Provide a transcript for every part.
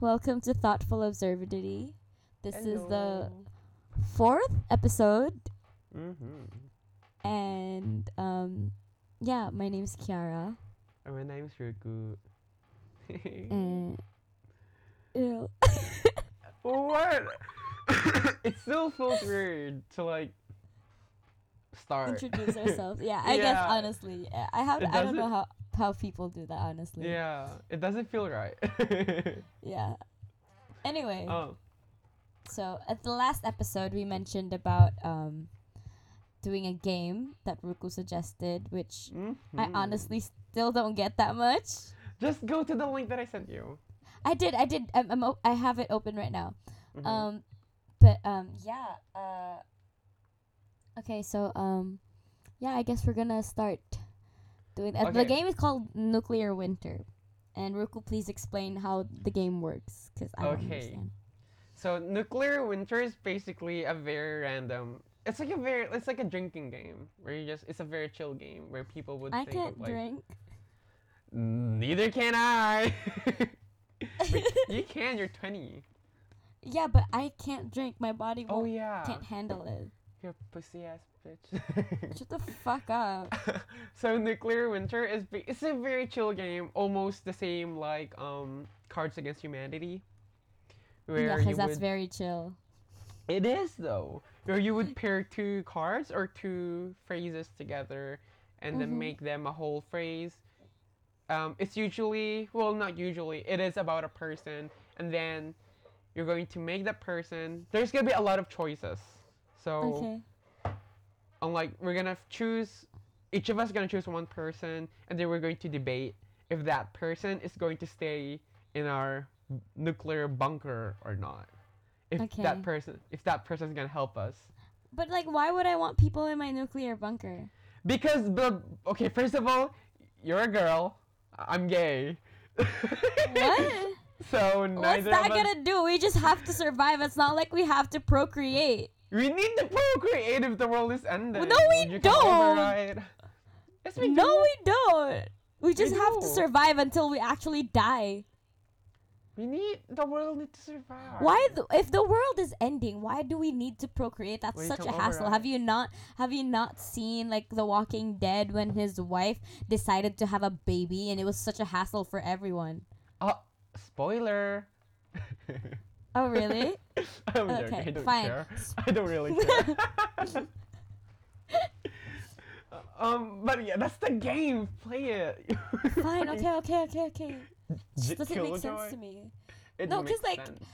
Welcome to Thoughtful Observability. This is the fourth episode, Mhm. and um, yeah, my name's Kiara, And my name's Riku. and ew. what? it still feels weird to like start. introduce ourselves. Yeah, I guess honestly, I have. I don't know how how people do that. Honestly, Yeah, it doesn't feel right. yeah. Anyway, oh, so at the last episode, we mentioned about um doing a game that Ruku suggested, which I mhm. honestly still don't get that much. just go to the link that I sent you. I did. I did. I'm, I'm, o- I have it open right now. Mhm. Um, but um, yeah. Uh. Okay, so um, yeah. I guess we're gonna start doing that. The game is called Nuclear Winter, and Ruku, please explain how the game works, cause I don't Okay. understand. So nuclear winter is basically a very random. It's like a very. It's like a drinking game where you just. It's a very chill game where people would. I think can't of, like, drink. Neither can I. You can. You're 20. yeah, but I can't drink. My body Oh won't, yeah. can't handle it. You're a pussy ass bitch. Shut the fuck up. so nuclear winter is ba- it's a very chill game, almost the same like um Cards Against Humanity. Where yeah, cause that's would, very chill. it is though. Where you would pair two cards or two phrases together, and then Mhm. make them a whole phrase. Um, it's usually well, not usually. It is about a person, and then you're going to make that person. There's gonna be a lot of choices. So Okay. Unlike we're gonna choose each of us gonna choose one person and then we're going to debate if that person is going to stay in our nuclear bunker or not if Okay. that person if that person is gonna help us But like, why would I want people in my nuclear bunker? because the okay first of all you're a girl i'm gay What? so What's neither that of us, gonna do? We just have to survive. It's not like we have to procreate. We need to procreate if the world is ending no, we don't. yes we no, do. we don't. We just have to survive until we actually die. we need the world need to survive Why, th- if the world is ending, why do we need to procreate? That's We such a hassle. override. Have you not? Have you not seen like The Walking Dead when his wife decided to have a baby and it was such a hassle for everyone? Oh, spoiler. Oh, really? I'm joking. Okay, I don't fine. care. I don't really care. um, but yeah, that's the game. Play it. Fine. Okay. Okay. Okay. Okay. Just doesn't make sense to me. It No, 'cause, makes like, sense.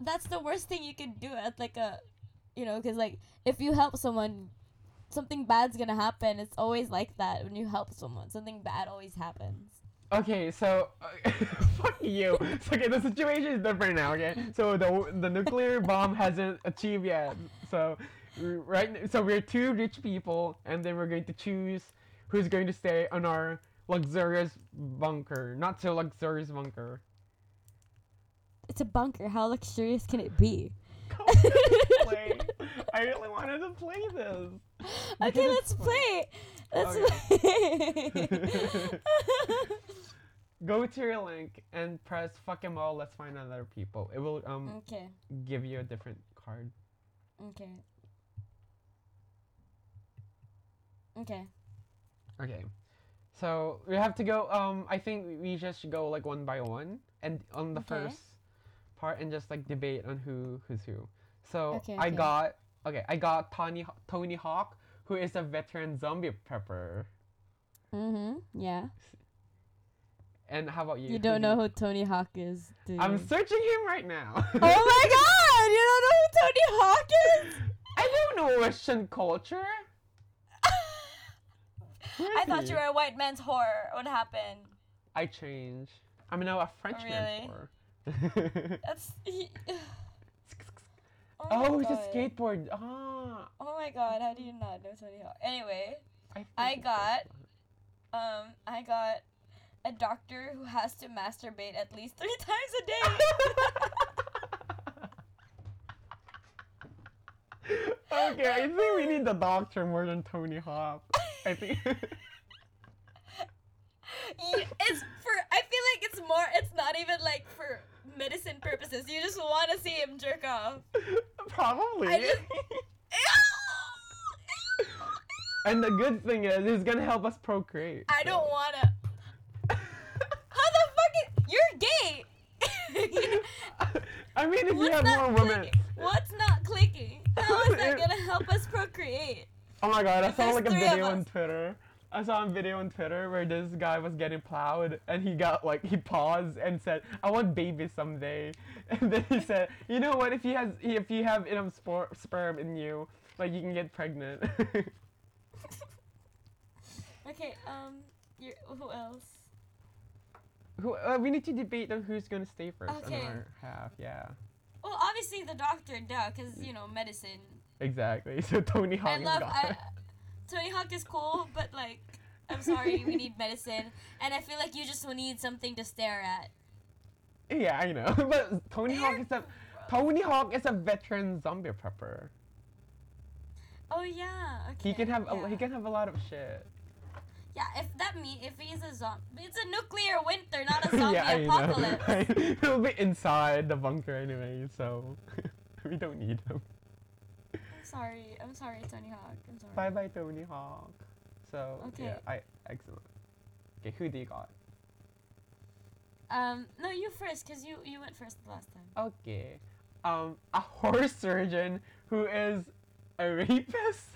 that's the worst thing you can do at like a you know because like if you help someone something bad's gonna happen it's always like that when you help someone something bad always happens Okay, so uh, fuck you. So, okay, the situation is different now. Okay, so the the nuclear bomb hasn't achieved yet. So right, so we're two rich people, and then we're going to choose who's going to stay on our luxurious bunker, not so luxurious bunker. it's a bunker how luxurious can it be play. I really wanted to play this. okay let's fun. play let's Go to your link and press fuck 'em all. Let's find other people. It will um okay give you a different card. okay okay Okay. So we have to go. Um, I think we just should go like one by one, and on the Okay. first part, and just like debate on who who's who. So Okay, I okay. got okay. I got Tony Tony Hawk, who is a veteran zombie prepper. mm-hmm yeah And how about you? you don't do know who tony hawk is do I'm searching him right now. oh my god you don't know who tony hawk is I don't know Russian culture. I thought you were a white man's whore. What happened? I change. I'm now a French really? man for. That's. He, oh, my it's a skateboard. Ah. Oh my god, how do you not know Tony Hawk? Anyway, I, I got- um, I got a doctor who has to masturbate at least three times a day. okay, I think we need the doctor more than Tony Hawk. I think. Y- it's for. I feel like it's more. It's not even like for medicine purposes. You just want to see him jerk off. Probably. I just- and the good thing is, he's gonna help us procreate. I so. don't wanna. How the fuck? Is, you're gay. I mean, if you What's have not more women. What's not clicking? How is that gonna help us procreate? Oh my god, I saw like a video on. Twitter. I saw a video on Twitter where this guy was getting plowed and he got like he paused and said, "I want babies someday," and then he said, "You know what? If he has, if you have enough spor- sperm in you, like you can get pregnant." Okay. Um. you who else? Who, uh, we need to debate on who's gonna stay first Okay. on our half. Yeah, Well, obviously the doctor, duh, because you know medicine. exactly. So Tony I Hawk love. I, Tony Hawk is cool, but like, I'm sorry, we need medicine, and I feel like you just need something to stare at. Yeah, I know. but Tony Hawk is a Tony Hawk is a veteran zombie prepper. Oh yeah. Okay. He can have a, yeah. he can have a lot of shit. Yeah, if that mean if he's a zombie, it's a nuclear winter, not a zombie yeah, apocalypse. know. He'll be inside the bunker anyway, so we don't need him. I'm sorry. I'm sorry, Tony Hawk. I'm sorry. Bye bye, Tony Hawk. So Okay. yeah, I excellent. Okay, who do you got? Um, no, you first, cause you you went first the last time. Okay, um, a horse surgeon who is a rapist.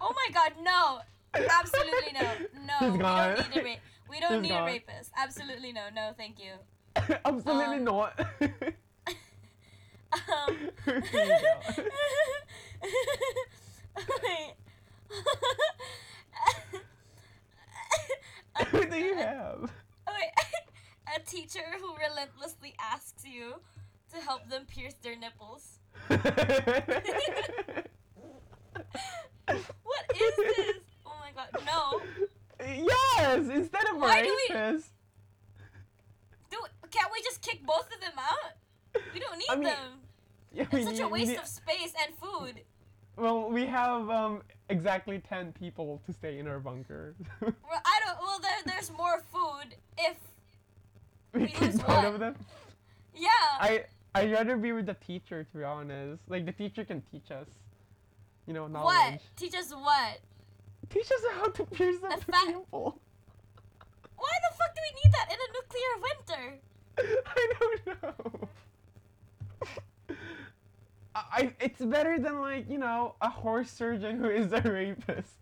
Oh my God, no! Absolutely no, no. He's we gone. don't need a rape. We don't He's need gone. a rapist. Absolutely no, no, thank you. Absolutely Um, not. Um. Who do you got? Wait. Who do you have? Wait, a teacher who relentlessly asks you to help them pierce their nipples. What is this? Oh my god, no. Yes, instead of Why do we- Do can't we just kick both of them out? We don't need I mean, them. Yeah, we It's such a waste need- of space and food. Well, we have um exactly ten people to stay in our bunker. Well, I don't. Well, there, there's more food if. we We lose one. of them. Yeah. I I'd rather be with the teacher to be honest. Like the teacher can teach us, you know, knowledge. what? Teach us what? Teach us how to pierce the, The fa-. Why the fuck do we need that in a nuclear winter? I don't know. I, it's better than like you know a horse surgeon who is a rapist.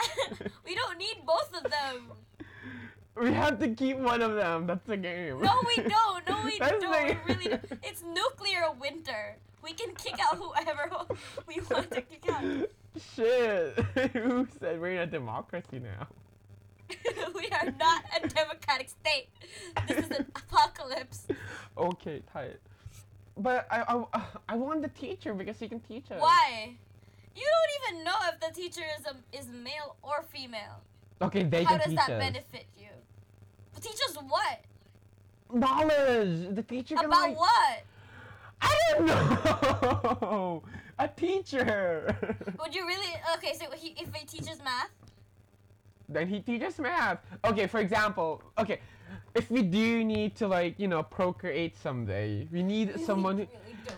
we don't need both of them. we have to keep one of them. That's the game. No, we don't. No, we That's don't. We really don't. It's nuclear winter. We can kick out whoever we want to kick out. Shit. Who said we're in a democracy now? we are not a democratic state. This is an apocalypse. Okay, tight. But I, I, I want the teacher because he can teach us. Why? You don't even know if the teacher is a, is male or female. Okay, they How can does that benefit you? Teach us what? Knowledge. The teacher can About like, what? I don't know. A teacher. Would you really? Okay, so he, if he teaches math, then he teaches math. Okay, for example, okay, if we do need to like you know procreate someday, we need someone. Who,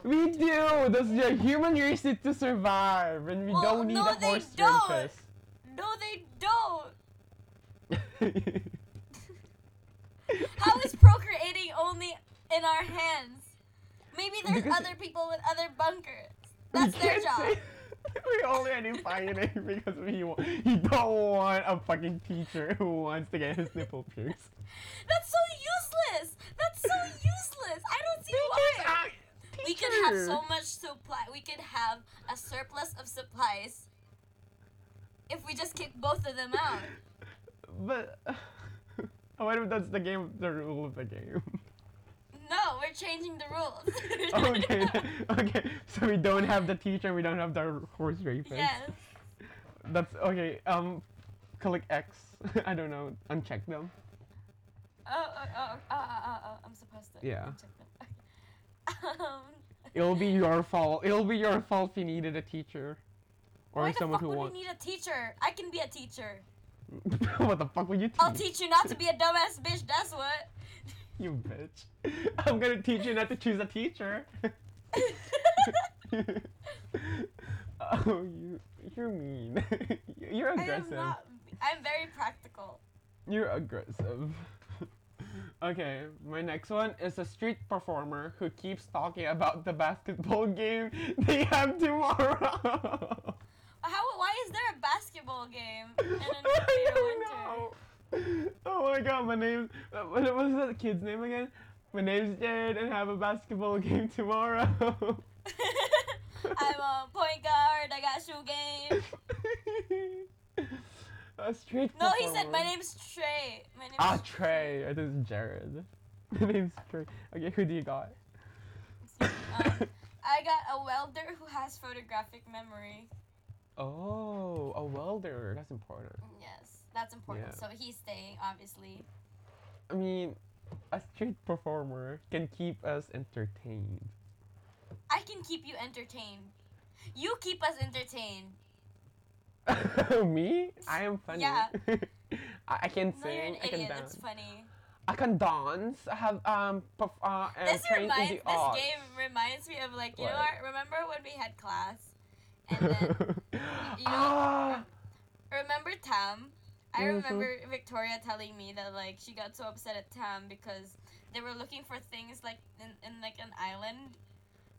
really don't. we do. That's the human race needs to survive, and we Well, don't need no, a they horse don't. rapist. No, they don't. How is procreating only in our hands? Maybe there's Because- other people with other bunkers. That's their job. we only fighting because we he don't want a fucking teacher who wants to get his nipple pierced. That's so useless. That's so useless. I don't see why. We could uh, have so much supply. We could have a surplus of supplies if we just kick both of them out. But what if that's the game, the rule of the game? Changing the rules. okay, okay. So we don't have the teacher, we don't have the horse rapist. yes. That's okay. Um, click X. I don't know. Uncheck them. Oh, oh, oh, oh, oh, oh, oh, I'm supposed to. Yeah. check them. um, It'll be your fault. It'll be your fault if you needed a teacher, or why the fuck who would wants. we need a teacher? I can be a teacher. what the fuck would you teach? I'll teach you not to be a dumbass bitch. That's what. You bitch. I'm gonna teach you not to choose a teacher. oh, you, you're mean. You're aggressive. I am not. I'm very practical. You're aggressive. okay, my next one is a street performer who keeps talking about the basketball game they have tomorrow. How? Why is there a basketball game in a I nuclear don't winter? Oh my god, my name. What was that kid's name again? My name's Jared, and I have a basketball game tomorrow. I'm a point guard. I got shoe game. a street. No, he said my name's Trey. My name's Ah, Trey. I think it's Jared. My name's Trey. Okay, who do you got? Um, I got a welder who has photographic memory. oh, a welder. That's important. Yes, that's important. Yeah. So he's staying, obviously. I mean, a street performer can keep us entertained. I can keep you entertained. You keep us entertained. Me? I am funny. Yeah. I, I can No, you're an sing. I can idiot. dance. That's funny. I can dance. I have um perf- uh, This reminds. This arts. game reminds me of like you know What? what? Remember when we had class, and then you know- ah, remember Tam? I Mhm. remember Victoria telling me that like she got so upset at Tam because they were looking for things like in, in like an island,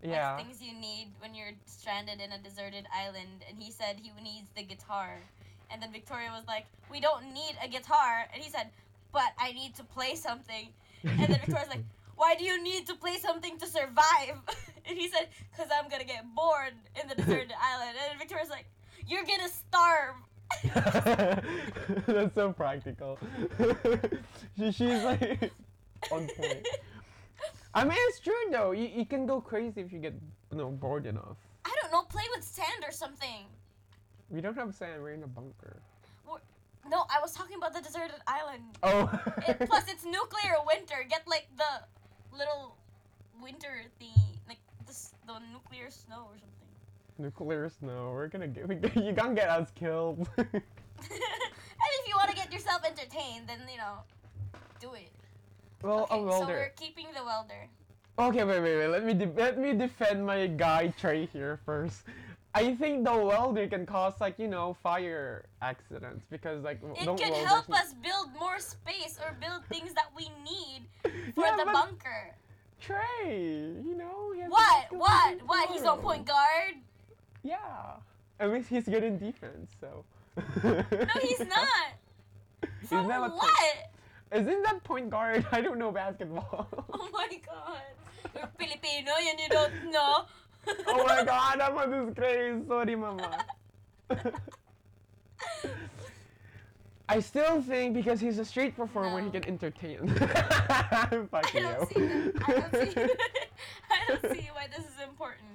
yeah. like things you need when you're stranded in a deserted island, and he said he needs the guitar, and then Victoria was like, "We don't need a guitar," and he said, "But I need to play something," and then Victoria's like, "Why do you need to play something to survive?" and he said, "Cause I'm gonna get bored in the deserted island," and Victoria's like, "You're gonna starve." That's so practical. she, she's like on point. I mean, it's true though. You, you can go crazy if you get you know bored enough. I don't know, play with sand or something. We don't have sand. We're in a bunker. No, I was talking about the deserted island. Oh. It, plus, it's nuclear winter. Get like the little winter thingy, like the, the nuclear snow or something. Nuclear snow. We're gonna get. We, you gonna get us killed. and if you want to get yourself entertained, then you know, do it. well, okay, a so we're keeping the welder. Okay, wait, wait, wait. Let me de- let me defend my guy Trey here first. I think the welder can cause like you know fire accidents because like It welders help us build more space or build things that we need for Yeah, the bunker. Trey, you know. What? What? What? He's on point guard? Yeah. At least he's good in defense, so. No, he's not. He's From not a point- what? Isn't that point guard? I don't know basketball. Oh my god. You're Filipino and you don't know. oh my god, I'm a disgrace. Sorry, mama. I still think because he's a street performer, he can entertain. I don't see that. I don't see. I don't see why this is important.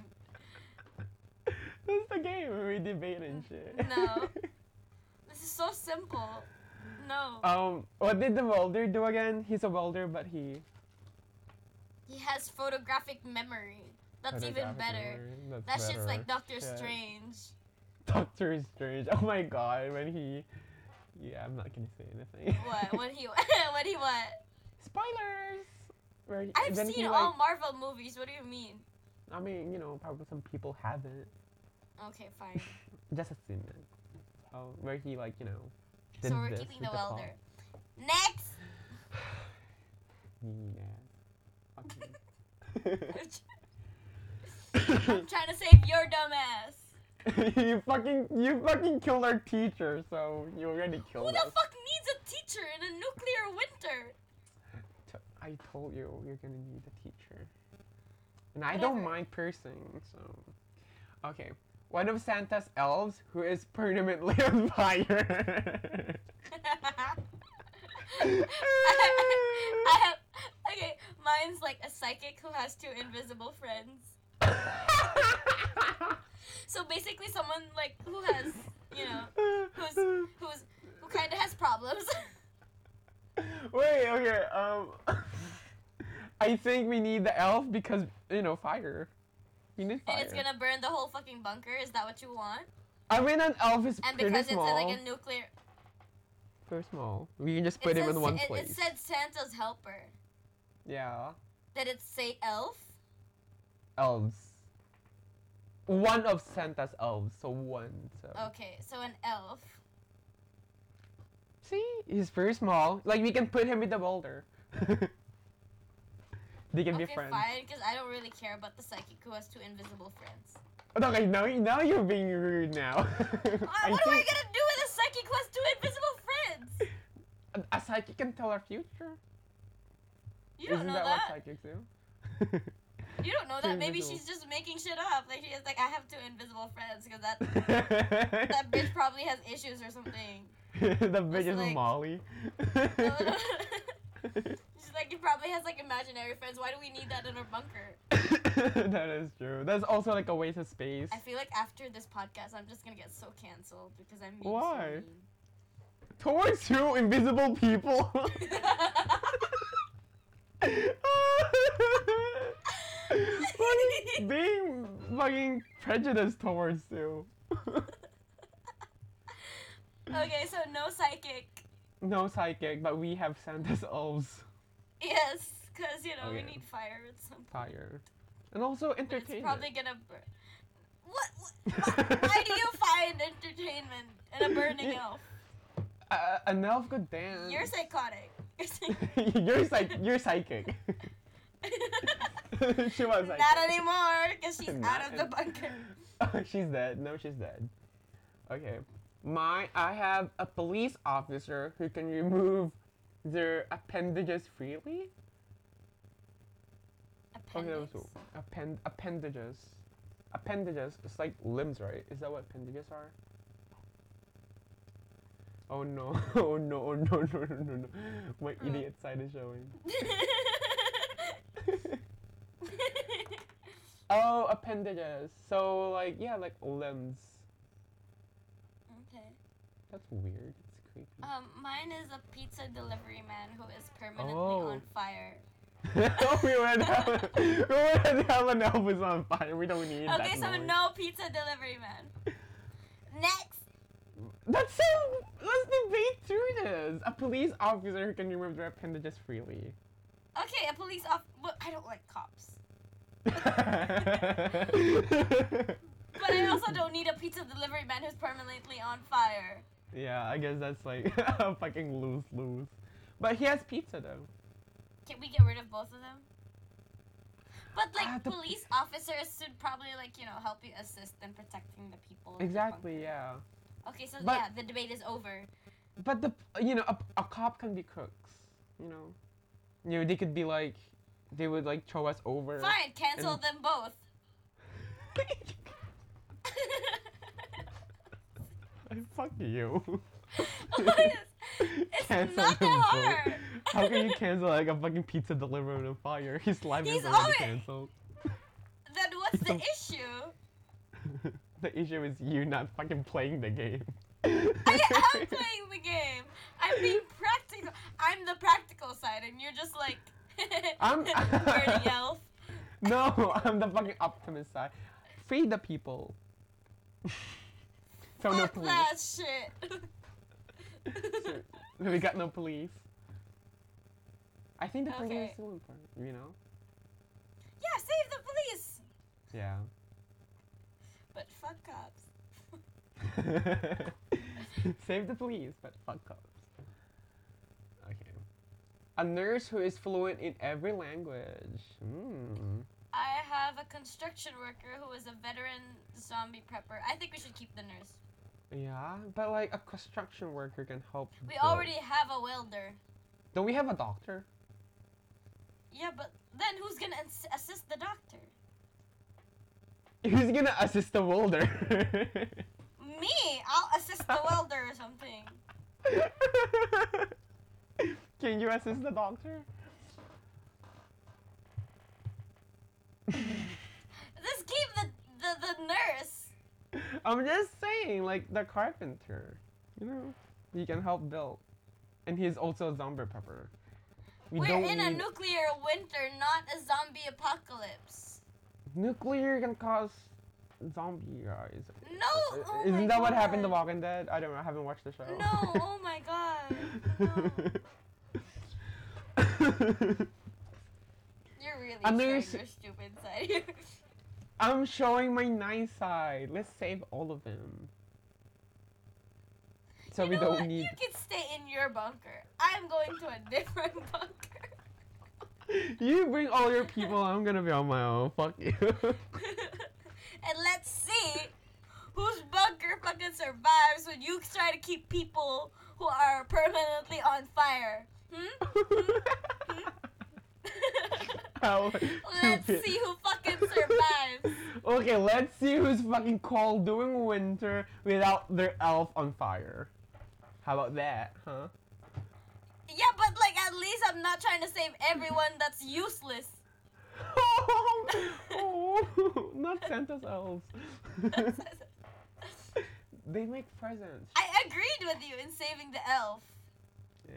That's the game where we debate and shit. No. This is so simple. No. Um, what did the welder do again? He's a welder, but he. He has photographic memory. That's even better. memory. That That's shit's like. Doctor Shit. Strange. Doctor Strange. Oh my god, when he. Yeah, I'm not gonna say anything. What? What he? what he? What? Spoilers. Where I've then seen he, all like- Marvel movies. What do you mean? I mean, you know, probably some people haven't. Okay, fine. Just a scene. Oh, where he like you know. so we're this keeping the claw. welder. Next. Ass. I'm trying to save your dumb ass. you fucking you fucking killed our teacher, so you already killed her. Who the us. fuck needs a teacher in a nuclear winter? T- I told you you're gonna need a teacher. And I don't mind cursing, so. Okay. One of Santa's elves who is permanently on fire. I have okay. Mine's like a psychic who has two invisible friends. So basically, someone like who has you know who's who's who kind of has problems. Wait, okay, um. I think we need the elf because, you know, fire. We need fire. and it's gonna burn the whole fucking bunker. Is that what you want? I mean, an elf is And pretty small. And because it's uh, like a nuclear. Very small. We can just It put him says- in one it, place. It said Santa's helper. Yeah. Did it say elf? Elves. One of Santa's elves, so one. So. Okay, so an elf. See, he's very small. Like we can put him in the boulder. they can okay, be friends. fine, because I don't really care about the psychic who has two invisible friends. Okay, now now you're being rude now. Uh, what am I gonna do with a psychic who has two invisible friends? a, a psychic can tell our future. You don't Isn't know that, that. what psychics do? You don't know that. Maybe invisible. she's just making shit up. Like she's like, I have two invisible friends because that that bitch probably has issues or something. the bitch is like- Molly. Like, he probably has like imaginary friends. Why do we need that in our bunker? that is true. That's also like a waste of space. I feel like after this podcast, I'm just gonna get so canceled because I'm being Why? so Towards two invisible people. Being fucking prejudiced towards you. okay, so no psychic. no psychic, but we have Santa's elves. Yes, because you know we need fire at some point. Fire. And also But It's entertainment. probably gonna burn. What? what? Why do you find entertainment in a burning elf? uh, an elf could dance. You're psychotic. You're psych- you're psych. You're psychic. she was psychic. Not anymore, because she's Not out of the bunker. she's dead. No, she's dead. Okay. My I have a police officer who can remove their appendages freely. Okay, that was Appendix. cool. Append appendages. Appendages. It's like limbs, right? Is that what appendages are? Oh no! Oh no! Oh no! No! No! No! no. My Hmm. idiot side is showing. oh, appendages. So like yeah, like limbs. okay. That's weird. Creepy. Um, mine is a pizza delivery man who is permanently Oh. on fire. we would have, we would have an Elvis on fire. We don't need Okay, that so noise. no pizza delivery man. Next. That's so. Let's debate through this. A police officer who can remove their appendages freely. Okay, a police off. Well, I don't like cops, but I also don't need a pizza delivery man who's permanently on fire. Yeah, I guess that's like a fucking lose lose. But he has pizza though. Can we get rid of both of them? But like Ah, police officers should probably like you know help you assist in protecting the people. in the Exactly, yeah. Okay, so But- yeah, the debate is over. But the you know a, a cop can be crooks. You know, you know they could be like, they would like throw us over. Fine, cancel and- them both. Fuck you. What is- it's Cancel not that hard. How can you cancel like a fucking pizza delivery on fire? His life He's is already already- canceled. Then what's the issue? the issue is you not fucking playing the game. I am playing the game. I'm being practical. I'm the practical side, and you're just like I'm- burning elf. No, I'm the fucking optimist side. Free the people. So no Fuck police. that shit. So we got no police. I think the police Okay. is still important, you know? yeah, save the police. Yeah. But fuck cops. Save the police, but fuck cops. Okay. A nurse who is fluent in every language. Hmm. I have a construction worker who is a veteran zombie prepper. I think we should keep the nurse. Yeah, but like a construction worker can help. We build. already have a welder. Don't we have a doctor? Yeah, but then who's gonna assist the doctor? Who's gonna assist the welder? Me! I'll assist the welder or something. Can you assist the doctor? Just keep the, the, the nurse. I'm just saying, like the carpenter. You know, he can help build, and he's also a zombie prepper. We We're don't in a need- nuclear winter, not a zombie apocalypse. nuclear can cause zombie guys. No! Oh Isn't my that what happened to God. Walking Dead? I don't know. I haven't watched the show. No! Oh my god. No. I'm showing gonna your stupid side here. I'm showing my nice side. Let's save all of them. So you we don't what? need. You can stay in your bunker. I'm going to a different bunker. You bring all your people. I'm gonna be on my own. Fuck you. and let's see whose bunker fucking survives when you try to keep people who are permanently on fire. Hmm? How let's see who fucking survives. Okay, let's see who's fucking cold during winter without their elf on fire. How about that, huh? Yeah, but like at least I'm not trying to save everyone that's useless. oh, not Santa's elves. they make presents. I agreed with you in saving the elf. Yeah.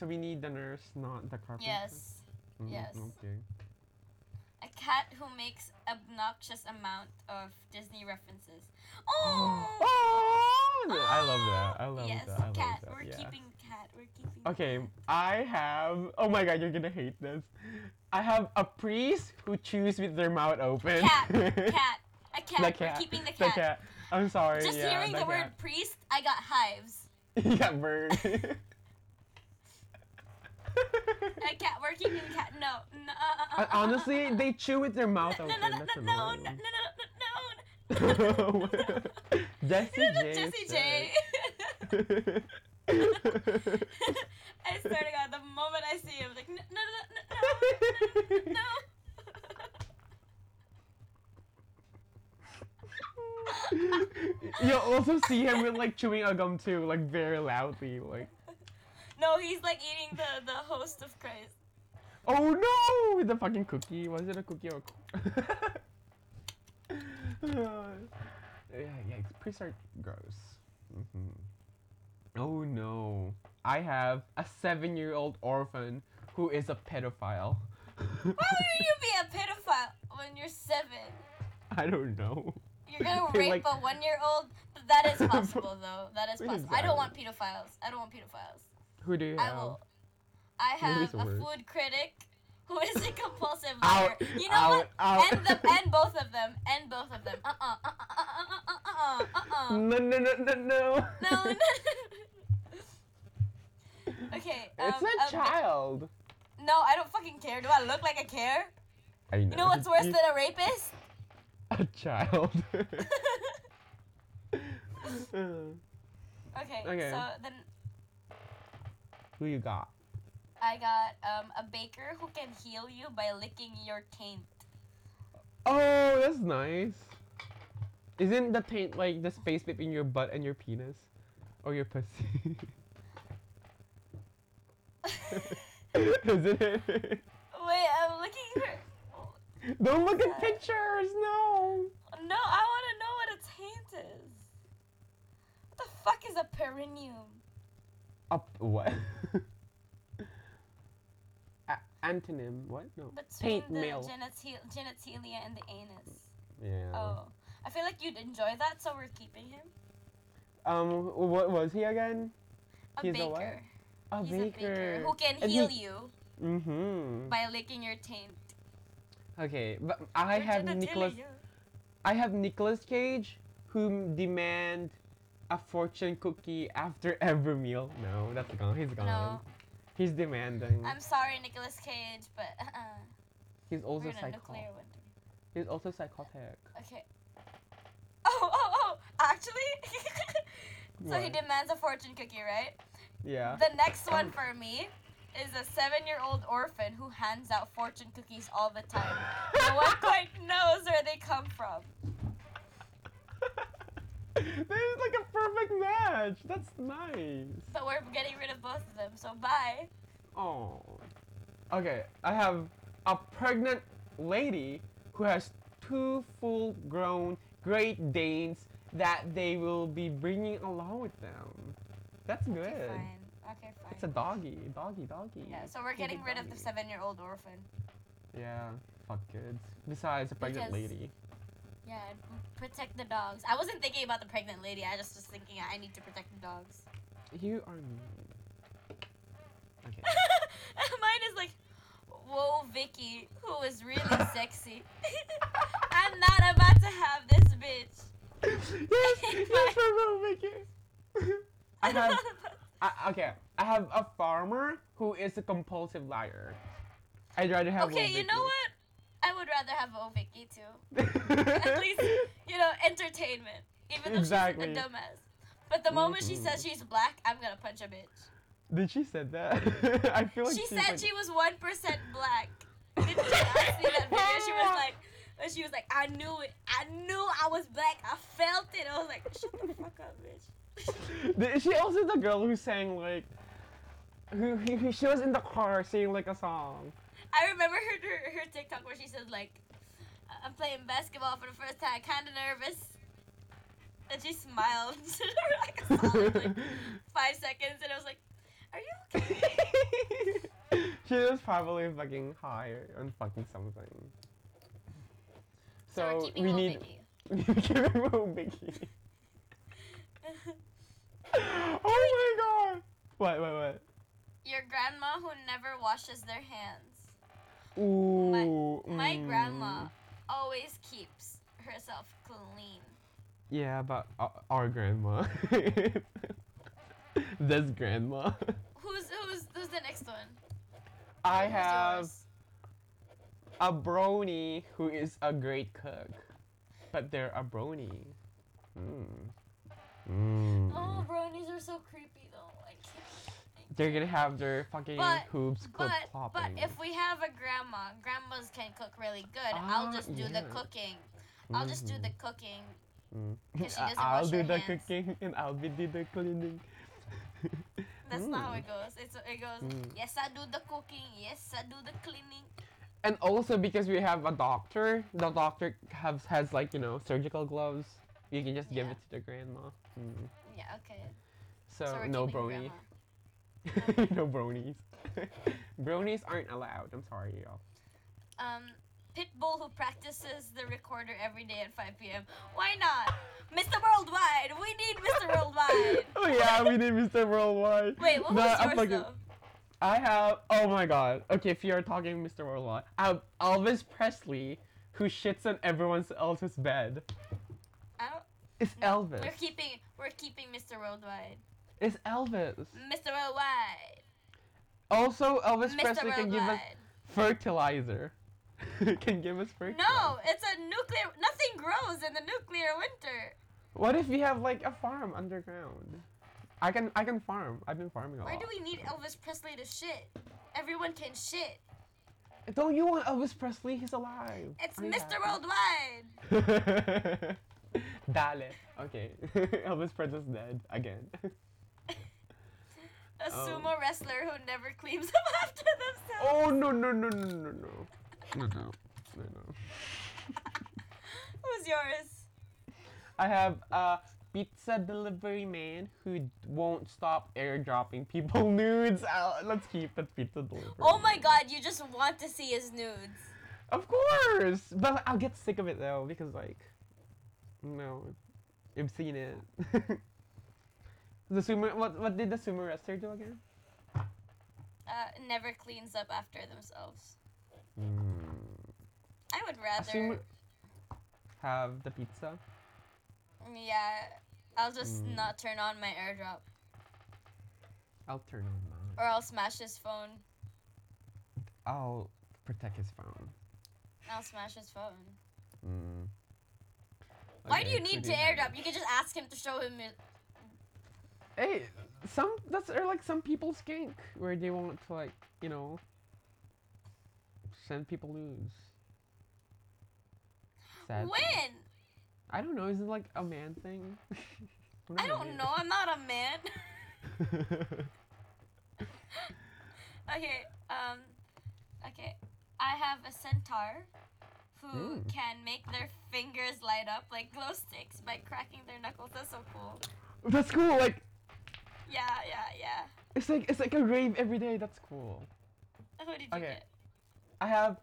So we need the nurse, not the carpenter. Yes. Mm, yes. Okay. A cat who makes obnoxious amount of Disney references. Oh! Oh, I love that. I love yes, that. I love cat. that. We're yeah. keeping cat. We're keeping. Okay, I have. Oh my god, you're gonna hate this. I have a priest who chews with their mouth open. Cat. Cat. A cat. The We're cat. keeping the The cat. cat. I'm sorry. Just yeah, hearing the, the word priest, I got hives. you got burned. A cat. We're keeping cat. No. No. Uh, uh, Uh, Honestly, they chew with their mouth no, open. no, no, That's no, no, no, no, no, no, no, no. Jesse J. Jesse. J. I swear to God, the moment I see him, like, no, no, no, no, no, no. You'll also see him with like chewing a gum too, like very loudly, like. No, he's like eating the the host of Christ. Oh no! The fucking cookie. Was it a cookie or? a co- yeah, yeah. Priests are gross. hmm Oh no! I have a seven-year-old orphan who is a pedophile. Why would you be a pedophile when you're seven? I don't know. You're gonna rape like- a one-year-old. That is possible, though. That is possible. I don't want pedophiles. I don't want pedophiles. Who do you I have? will. I have a food critic who is a compulsive Out, liar. You know out, what? out. And the and both of them. And both of them. Uh uh uh uh uh uh uh uh. No, no, no, no, no. No. no. okay. Um, It's a um, child. No, I don't fucking care. Do I look like I care? I know. You know what's worse than a rapist? a child? okay, Okay. So then Who you got? I got um, a baker who can heal you by licking your taint. Oh, that's nice. Isn't the taint like the space between your butt and your penis? Or your pussy? Isn't it? Wait, I'm looking for. Don't look at pictures, no! No, I want to know what a taint is. What the fuck is a perineum? Up what? Antonym, what? No. Between Taint the male. genitalia, genitalia and the anus. Yeah. Oh, I feel like you'd enjoy that, so we're keeping him. Um, what was he again? A He's a baker. what? A He's baker. a baker who can And heal he- you Mm-hmm. by licking your taint. Okay, but I Your have Nicolas. I have Nicolas Cage, who demand a fortune cookie after every meal. No, that's gone. He's gone. No. He's demanding. I'm sorry, Nicolas Cage, but uh, He's also we're in a psychotic. nuclear winter. He's also psychotic. Okay. Oh, oh, oh! Actually, so he demands a fortune cookie, right? Yeah. The next one for me is a seven-year-old orphan who hands out fortune cookies all the time. No one quite knows where they come from. This is like a perfect match. That's nice. But we're getting rid of both of them, so bye. Oh. Okay, I have a pregnant lady who has two full-grown Great Danes that they will be bringing along with them. That's good. Okay, fine. Okay, fine. It's a doggy, doggy, doggy. yeah, so we're getting rid of the seven-year-old orphan. Yeah, fuck kids. Besides, a pregnant Because- lady. Yeah, protect the dogs. I wasn't thinking about the pregnant lady. I just was thinking I need to protect the dogs. You are mean. Okay. Mine is like, Woah Vicky, who is really sexy. I'm not about to have this bitch. yes, yes, for real, Vicky. I have, I, okay, I have a farmer who is a compulsive liar. I'd rather have. okay, Whoa you know what? I would rather have Woah Vicky too. At least, you know, entertainment. Even though Exactly. she's a dumbass. But the moment she says she's black, I'm gonna punch a bitch. Did she said that? I feel like she said like, she was one percent black. Did you not see that video? She was like, she was like, I knew it. I knew I was black. I felt it. I was like, shut the fuck up, bitch. Is she also the girl who sang like, who, who she was in the car singing like a song? I remember her, her her TikTok where she says like, I'm playing basketball for the first time, kind of nervous. And she smiled like solid like five seconds, and I was like, Are you okay? she was probably fucking high on fucking something. So, So, we're keeping we need Vicky. keeping Lil Vicky. oh my god! What? What? What? Your grandma who never washes their hands. Ooh. My mm. grandma always keeps herself clean. Yeah, but our, our grandma. this grandma. Who's who's who's the next one? I Who's have yours? a brony who is a great cook, but they're a brony. Mm. Mm. Oh, bronies are so creepy though. I can't. I They're gonna have their fucking But- hooves But clip but popping. if we have a grandma, grandmas can cook really good. I'll Ah, just do the yeah. cooking. I'll just do the Mhm. cooking. Mm. 'cause she I- doesn't I'll wash do her the hands. cooking and I'll be do the cleaning. That's not how Mm. it goes. It's it goes. Mm. Yes, I do the cooking. Yes, I do the cleaning. And also because we have a doctor, the doctor has has like you know surgical gloves. You can just give it to the grandma. Mm. Yeah. Okay. So, So no keeping brony, grandma. no bronies. bronies aren't allowed. I'm sorry, y'all. Um, Pitbull who practices the recorder every day at 5 p.m. Why not? Mr. Worldwide. We need Mr. Worldwide. Oh yeah, we need Mr. Worldwide. Wait, what No, was yours though? I have. Oh my god. Okay, if you're talking Mr. Worldwide, I have Elvis Presley, who shits on everyone else's bed. I don't. It's no, Elvis. We're keeping. We're keeping Mr. Worldwide. It's Elvis. Mr. Worldwide. Also, Elvis Mr. Presley can give us Worldwide. fertilizer. can give us fertilizer. No, it's a nuclear. Nothing grows in the nuclear winter. What if we have like a farm underground? I can I can farm. I've been farming a Why lot. do we need Elvis Presley to shit? Everyone can shit. Don't you want Elvis Presley? He's alive. It's Mr. Worldwide. Dale. Okay. Elvis Presley's dead again. A Oh. sumo wrestler who never cleans up after themselves. oh no no no no no no no no no no no. Who's yours? I have a pizza delivery man who won't stop airdropping people nudes. Uh, let's keep it pizza delivery. Oh my man. god, you just want to see his nudes. Of course, but I'll get sick of it though because like, no, I've seen it. the sumo, what what did the sumo wrestler do again? Uh, never cleans up after themselves. Mm. I would rather. sumo have the pizza. Yeah, I'll just Mm. not turn on my airdrop. I'll turn on mine. Or I'll smash his phone. I'll protect his phone. I'll smash his phone. Mm. Why do you need to airdrop? You can just ask him to show him it. Hey, some that's or like some people skink where they want to like you know send people nudes. Sad. When? I don't know. Is it like a man thing? I don't know. I'm not a man. okay. Um. Okay. I have a centaur who Mm. can make their fingers light up like glow sticks by cracking their knuckles. That's so cool. That's cool. Like Yeah, yeah, yeah. it's like it's like a rave every day. That's cool. Who did you Okay. get? I have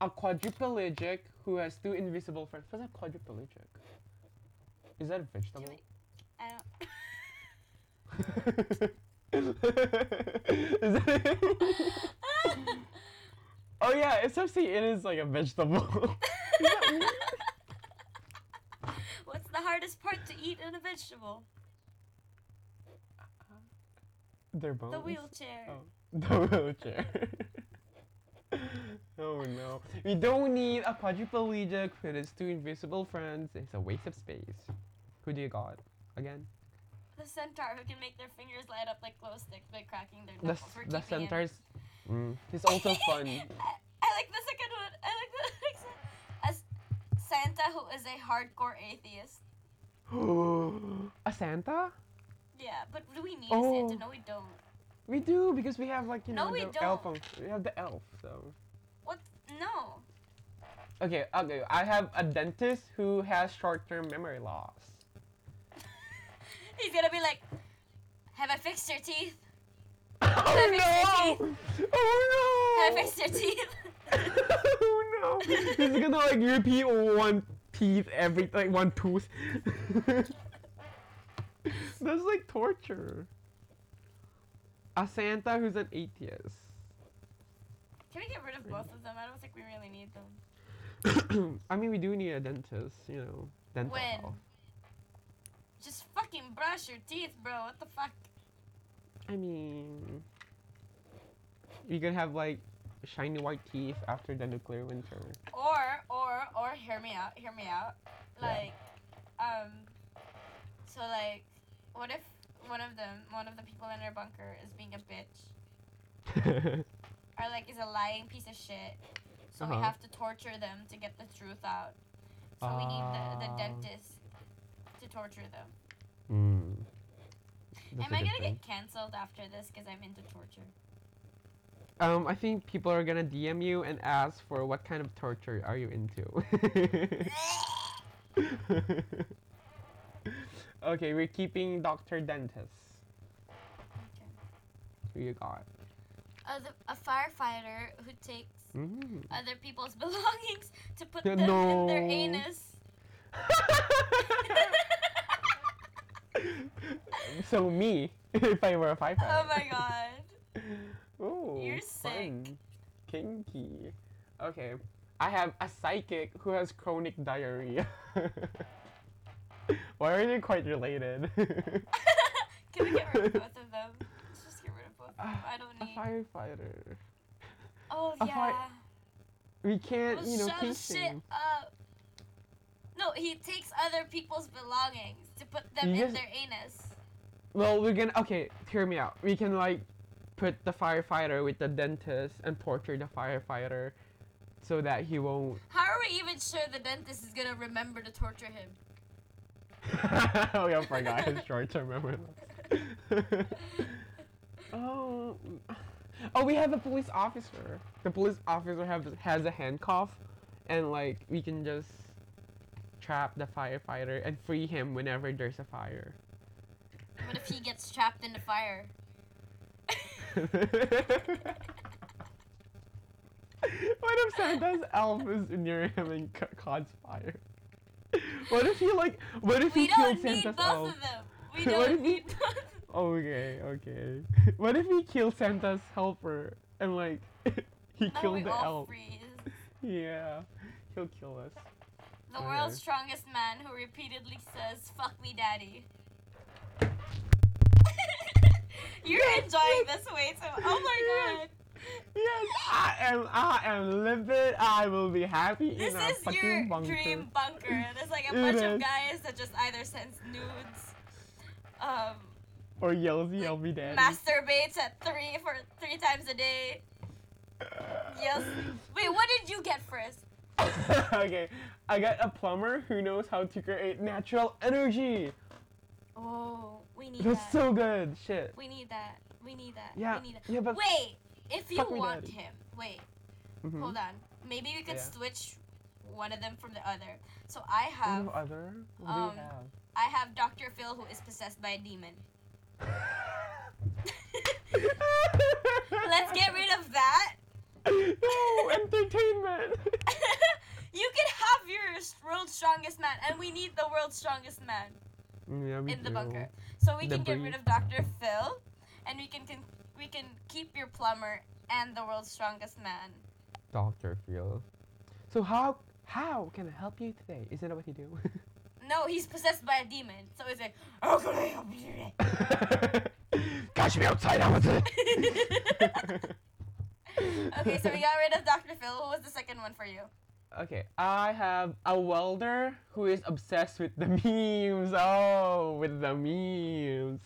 a quadriplegic who has two invisible friends. What's a quadriplegic? Is that a vegetable? I don't. That Oh yeah, it's actually it is like a vegetable. Is that weird? What's the hardest part to eat in a vegetable? Their bones. The wheelchair. Oh, the wheelchair. oh no. We don't need a quadriplegic with his two invisible friends. It's a waste of space. Who do you got? Again? The centaur who can make their fingers light up like glow sticks by cracking their The, knuckles. s- the keeping him. centaurs. Mm, it's also fun. I, I like the second one. I like the next one. As Santa, who is a hardcore atheist. a Santa? Yeah, but do we need Oh. a Santa? No, we don't. We do because we have like you No, know we the elf. We have the elf, so. What? No. Okay, okay. I have a dentist who has short-term memory loss. He's gonna be like, Have I fixed your teeth? Oh I fix your no! Oh Have! I fixed your teeth? oh no! He's gonna like repeat one teeth every like one tooth. That's like torture. A Santa who's an atheist. Can we get rid of both of them? I don't think we really need them. I mean, we do need a dentist, you know, dental When? health. Just fucking brush your teeth, bro. What the fuck? I mean, you can have like shiny white teeth after the nuclear winter. Or, or, or, hear me out, hear me out. Yeah. Like, um, so like, what if one of them, one of the people in their bunker is being a bitch? Or like is a lying piece of shit. So we Uh-huh. have to torture them to get the truth out. So we need the, the Ah. dentist to torture them. mm. That's Am I gonna thing. get cancelled after this because I'm into torture? Um, I think people are gonna DM you and ask for what kind of torture are you into. okay, we're keeping Doctor Dentist. Okay. Who you got? Uh, the, a firefighter who takes Mm. other people's belongings to put them in their no. anus. so me, if I were a firefighter. Oh my god. Ooh, You're sick. fun. Kinky. Okay. I have a psychic who has chronic diarrhea. Why are they quite related? Can we get rid of both of them? Let's just get rid of both of them. I don't a need. firefighter. Oh a yeah. fire- We can't, Well, you know, kink shit shame. up. No, he takes other people's belongings to put them You in just- their anus. Well, we're gonna. Okay, hear me out. We can like put the firefighter with the dentist and torture the firefighter, so that he won't. How are we even sure the dentist is gonna remember to torture him? Oh yeah, I forgot his short-term memory. loss. oh, oh, we have a police officer. The police officer have has a handcuff, and like we can just trap the firefighter and free him whenever there's a fire. What if he gets trapped in the fire? what if Santa's elf is near him and ca- causes fire? What if he like? What if we he killed don't need Santa's both elf? of them. We What don't if he- need both. Okay, okay. What if he kills Santa's helper and like he oh, Then killed the elf? freeze. Yeah, he'll kill us. The Okay. world's strongest man who repeatedly says, fuck me, daddy. You're enjoying this way too. Oh my god. Yes, I am. I am livid. I will be happy This in a is fucking your bunker. dream bunker. There's like a It bunch is. of guys that just either sends nudes, um, Or yells, yell me daddy. masturbates at three for three times a day. Yes. Wait, what did you get first? okay, I got a plumber who knows how to create natural energy. Oh, we need That's that. so good. Shit. we need that. We need that. Yeah. We need that. Yeah, but. Wait, if you Fuck want daddy. him, wait, Mhm. hold on. Maybe we could Yeah. switch one of them from the other. So I have, of other? What um, do you have? I have Dr. Phil who is possessed by a demon. Let's get rid of that. no entertainment. you can have your world's strongest man, and we need the world's strongest man yeah, we in the bunker. So we The can get rid of Dr. Phil, and we can, can we can keep your plumber and the world's strongest man. Dr. Phil. So how how can I help you today? Isn't that what you do? No, he's possessed by a demon. So he's like, how can I help you today? Catch me outside, I was it. okay, so we got rid of Dr. Phil. What was the second one for you? Okay, I have a welder who is obsessed with the memes. Oh, with the memes.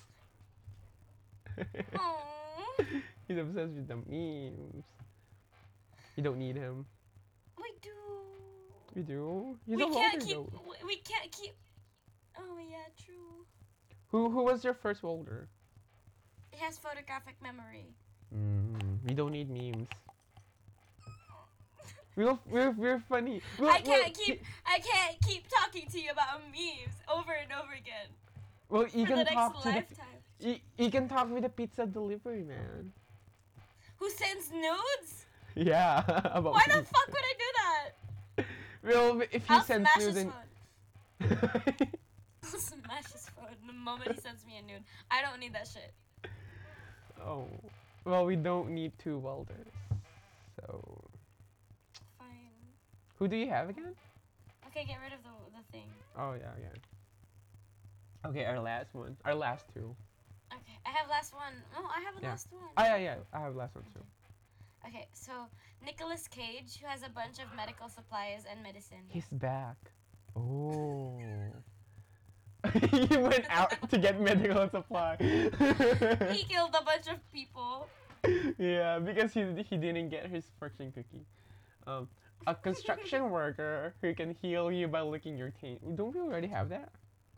He's obsessed with the memes. You don't need him. We do. We do. He's we a can't keep. though. we- We can't keep. Oh yeah, true. Who who was your first welder? It has photographic memory. Mm, we don't need memes. We're we're, we're funny. We'll- I can't keep. I can't keep talking to you about memes over and over again Well, you for can the talk to lifetime. You, you can talk with the pizza delivery man. Who sends nudes? Yeah. about Why the fuck would I do that? Well, if you I'll send smash through his then. phone. I'll smash his phone the moment he sends me a nude. I don't need that shit. oh, well, we don't need two welders. So, Fine. who do you have again? Okay, get rid of the the thing. Oh yeah, yeah. Okay, our last one. Our last two. Have last one. Oh, I have a Yeah. last one. Oh yeah, yeah. I have last one too. Okay, so Nicolas Cage, who has a bunch of medical supplies and medicine. He's back. Oh. he went out to get medical supply. he killed a bunch of people. yeah, because he he didn't get his fortune cookie. Um, a construction worker who can heal you by licking your taint. Don't we already have that?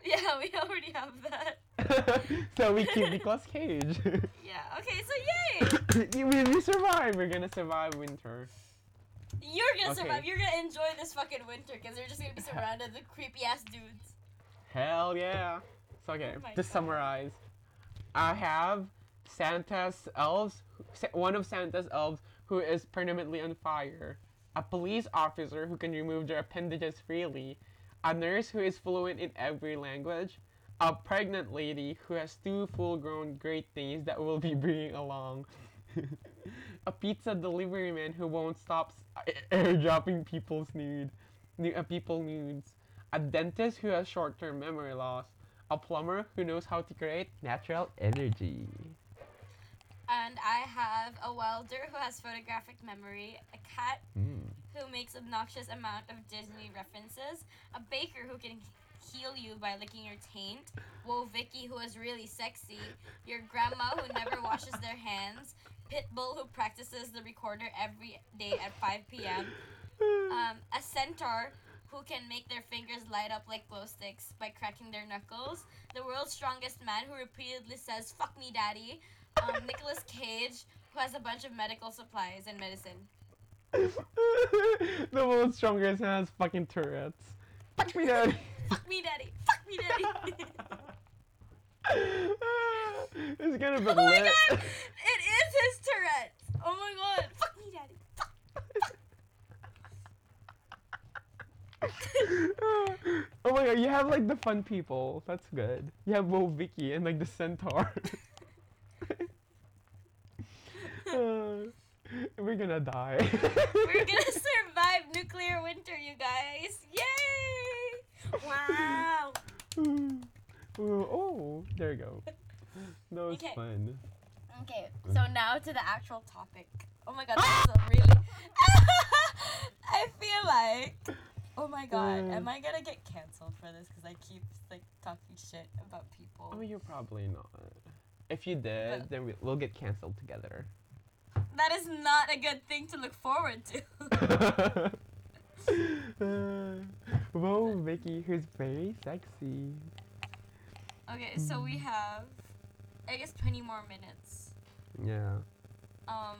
Yeah, we already have that. so we keep Nicolas Cage. Yeah. Okay, so yay! we, we survive. We're gonna survive winter. You're gonna Okay. survive. You're gonna enjoy this fucking winter because you're just gonna be surrounded with creepy ass dudes. Hell yeah. So okay, Oh to summarize, I have Santa's elves, one of Santa's elves who is permanently on fire, a police officer who can remove their appendages freely, a nurse who is fluent in every language, a pregnant lady who has two full-grown Great things that will be bringing along. a pizza delivery man who won't stop s- airdropping people's nude, nu- uh, people nudes, a dentist who has short-term memory loss, a plumber who knows how to create natural energy. And I have a welder who has photographic memory, a cat Mm. Who makes obnoxious amount of Disney references, a baker who can heal you by licking your taint, Woah Vicky who is really sexy, your grandma who never washes their hands, Pitbull who practices the recorder every day at 5 p.m., um, a centaur who can make their fingers light up like glow sticks by cracking their knuckles, the world's strongest man who repeatedly says "fuck me, daddy," um, Nicolas Cage who has a bunch of medical supplies and medicine. the world's strongest has fucking Tourette's. Fuck me, daddy. Fuck me, daddy. Fuck me, daddy. it's gonna be oh my god! It is his Tourette's. Oh my god! Fuck me, daddy. Fuck. oh my god, you have like the fun people. That's good. You have Woah Vicky and like the centaur. Uh, we're gonna die. We're gonna survive nuclear winter, you guys. Yay! Wow. Ooh, oh, there you go. That was Okay. fun. Okay, so now to the actual topic. Oh my god, this is a really. I feel like. Oh my god, Mm. am I gonna get canceled for this? Because I keep like talking shit about people. Oh, you're probably not. If you did, But- then we, we'll get canceled together. That is not a good thing to look forward to. uh, whoa, Vicky, who's very sexy. okay, so we have, I guess, 20 more minutes. Yeah. Um.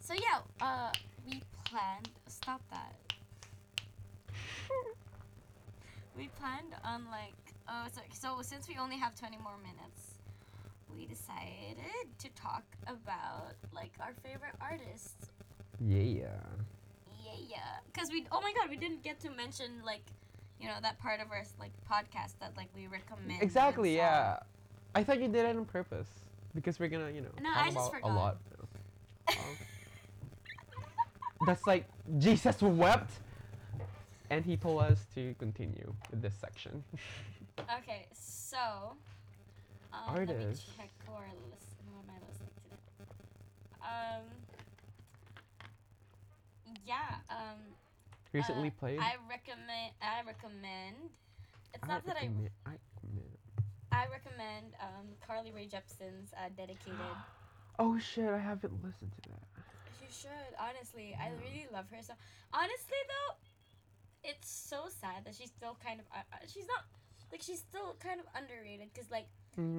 So yeah, uh, we planned. Stop that. We planned on like, oh, so, so since we only have 20 more minutes, we decided to talk about like our favorite artists. Yeah. Yeah, yeah. Cause we, oh my god, we didn't get to mention like, you know, that part of our like podcast that like we recommend. Exactly, yeah. I thought you did it on purpose. Because we're gonna, you know, No, talk I about forgot. a lot. Oh. that's like Jesus wept, and he told us to continue with this section. Okay, so um, let me check are listen, who am I listening to? Um, yeah. Um, Recently uh, played. I recommend. I recommend. It's I not that I. I recommend- I recommend um, Carly Rae Jepsen's uh, "Dedicated." Oh shit! I haven't listened to that. You should honestly. I really love her so. Honestly though, it's so sad that she's still kind of. Uh, uh, she's not. Like she's still kind of underrated because like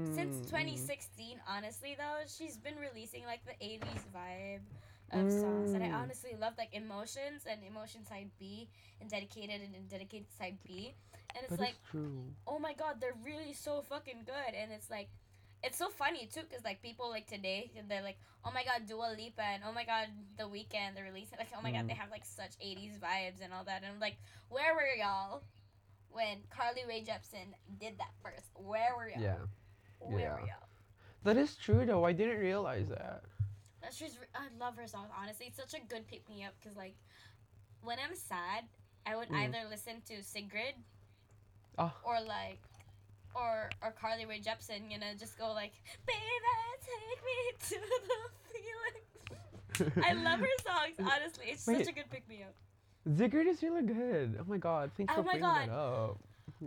since Mm, 2016 honestly though she's been releasing like the 80s vibe of songs. And i Mm. honestly love like emotions and emotion side b and dedicated and dedicated side b. And it's That like oh my god they're really so fucking good. And it's like it's so funny too because like people like today they're like oh my god Dua Lipa and oh my god The Weeknd they're releasing like oh my god Mm. they have like such 80s vibes and all that. And I'm like where were y'all when Carly Rae Jepsen did that first? Where were y'all? Yeah, Yeah. that is true though. I didn't realize that. That's just I love her songs. Honestly, it's such a good pick me up because like when I'm sad, I would Mm. either listen to Sigrid Oh. or like or or Carly Rae Jepsen. You know, just go like, "Baby, take me to the feeling." I love her songs. Honestly, it's such a good pick me up. Sigrid is really good. Oh my god! Thanks Oh for bringing God. that up.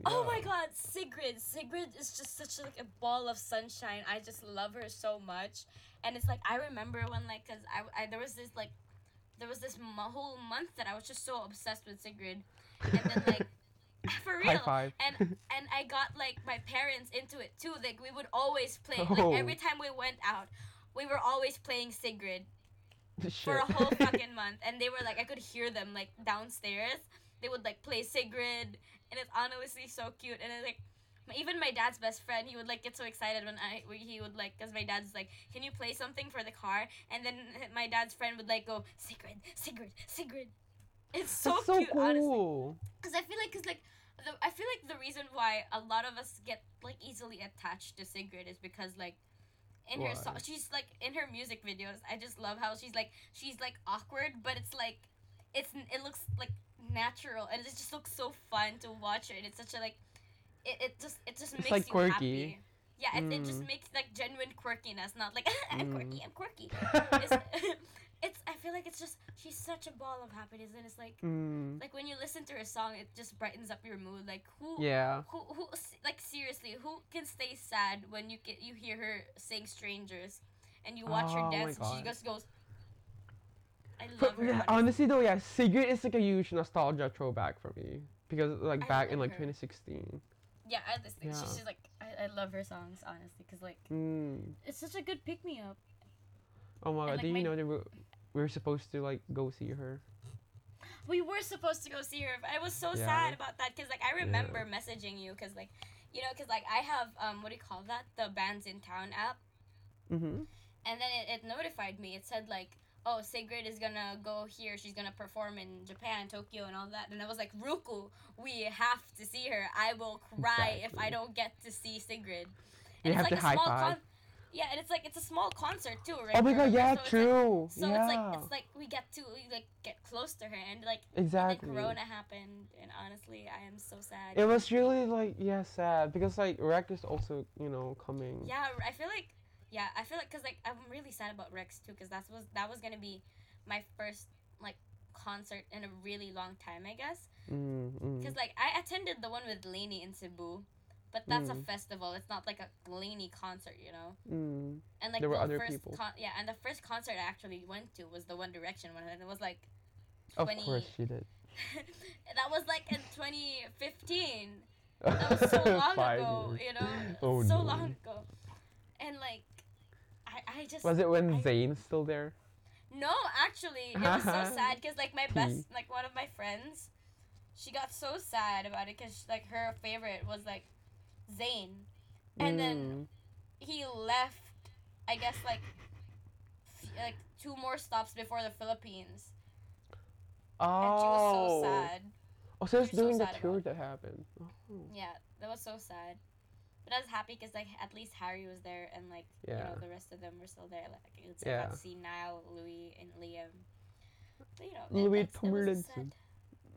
Oh my God, Sigrid! Sigrid is just such like a ball of sunshine. I just love her so much, and it's like I remember when like, cause I, I there was this like, there was this mo- whole month that I was just so obsessed with Sigrid, and then like, for real, and and I got like my parents into it too. Like we would always play Oh. like every time we went out, we were always playing Sigrid for a whole fucking month, and they were like I could hear them like downstairs. They would like play Sigrid, and it's honestly so cute. And it's like even my dad's best friend, he would like get so excited when I he would like because my dad's like, can you play something for the car? And then my dad's friend would like go Sigrid, Sigrid, Sigrid. It's so That's so cute, honestly. cool. Because I feel like, cause like, the, I feel like the reason why a lot of us get like easily attached to Sigrid is because like, in her song, she's like in her music videos. I just love how she's like she's like awkward, but it's like, it's it looks like natural and it just looks so fun to watch it And it's such a like, it, it just it just It's, makes like, you quirky. happy. Yeah, it, it just Mm. makes like genuine quirkiness, not like I'm quirky, Mm. I'm quirky. It's, it's I feel like it's just she's such a ball of happiness, and it's like mm, like when you listen to her song, it just brightens up your mood. Like who, yeah. who, who, like seriously, who can stay sad when you get you hear her sing "Strangers" and you watch Oh her dance and she just goes. I But, her. yeah, honestly. though, yeah, Sigrid is like a huge nostalgia throwback for me because like I back in like her. 2016. Yeah, I think Yeah. she's just like I, I love her songs honestly because like Mm. it's such a good pick me up. Oh my god! like, Do you know that we we were supposed to like go see her? We were supposed to go see her. I was so Yeah. sad about that because like I remember messaging you because like you know because like I have um what do you call that the Bandsintown app Mm-hmm. and then it, it notified me. It said like, "Oh, Sigrid is gonna go here. She's gonna perform in Japan, Tokyo, and all that." And I was like, "Ruku, we have to see her. I will cry if I don't get to see Sigrid." You have it's like to a high small five. con- Yeah, and it's like it's a small concert too, right? Oh my god! Yeah, So it's like- true. so yeah. it's like it's like we get to we, like get close to her, and like and exactly. then Corona happened, and honestly, I am so sad. It was really like yeah sad because like Rex is also you know coming. Yeah, I feel like yeah, I feel like cuz like I'm really sad about Rex too cuz that was that was going to be my first like concert in a really long time, I guess. Mm, mm. Cuz like I attended the one with LANY in Cebu, but that's a Mm. festival. It's not like a LANY concert, you know. Mm. And like There were the other first people. con- yeah, and the first concert I actually went to was the One Direction one and it was like 20- Of course she did. that was like in 2015. That was so long ago, years. you know. Oh so no. long ago. And like I just Was it when I- Zayn's still there? No, actually, it was so sad because like my best, like one of my friends, she got so sad about it because like her favorite was like Zayn, and then Mm. he left. I guess like f- like two more stops before the Philippines, Oh. and she was so sad. Oh, so it's We so during the tour that happened. Oh. Yeah, that was so sad. But I was happy because like at least Harry was there and like you know the rest of them were still there. Like it's could I Yeah. got to see Niall, Louis, and Liam. But, you know, it- Louis that's- it was a Tomlinson. sad-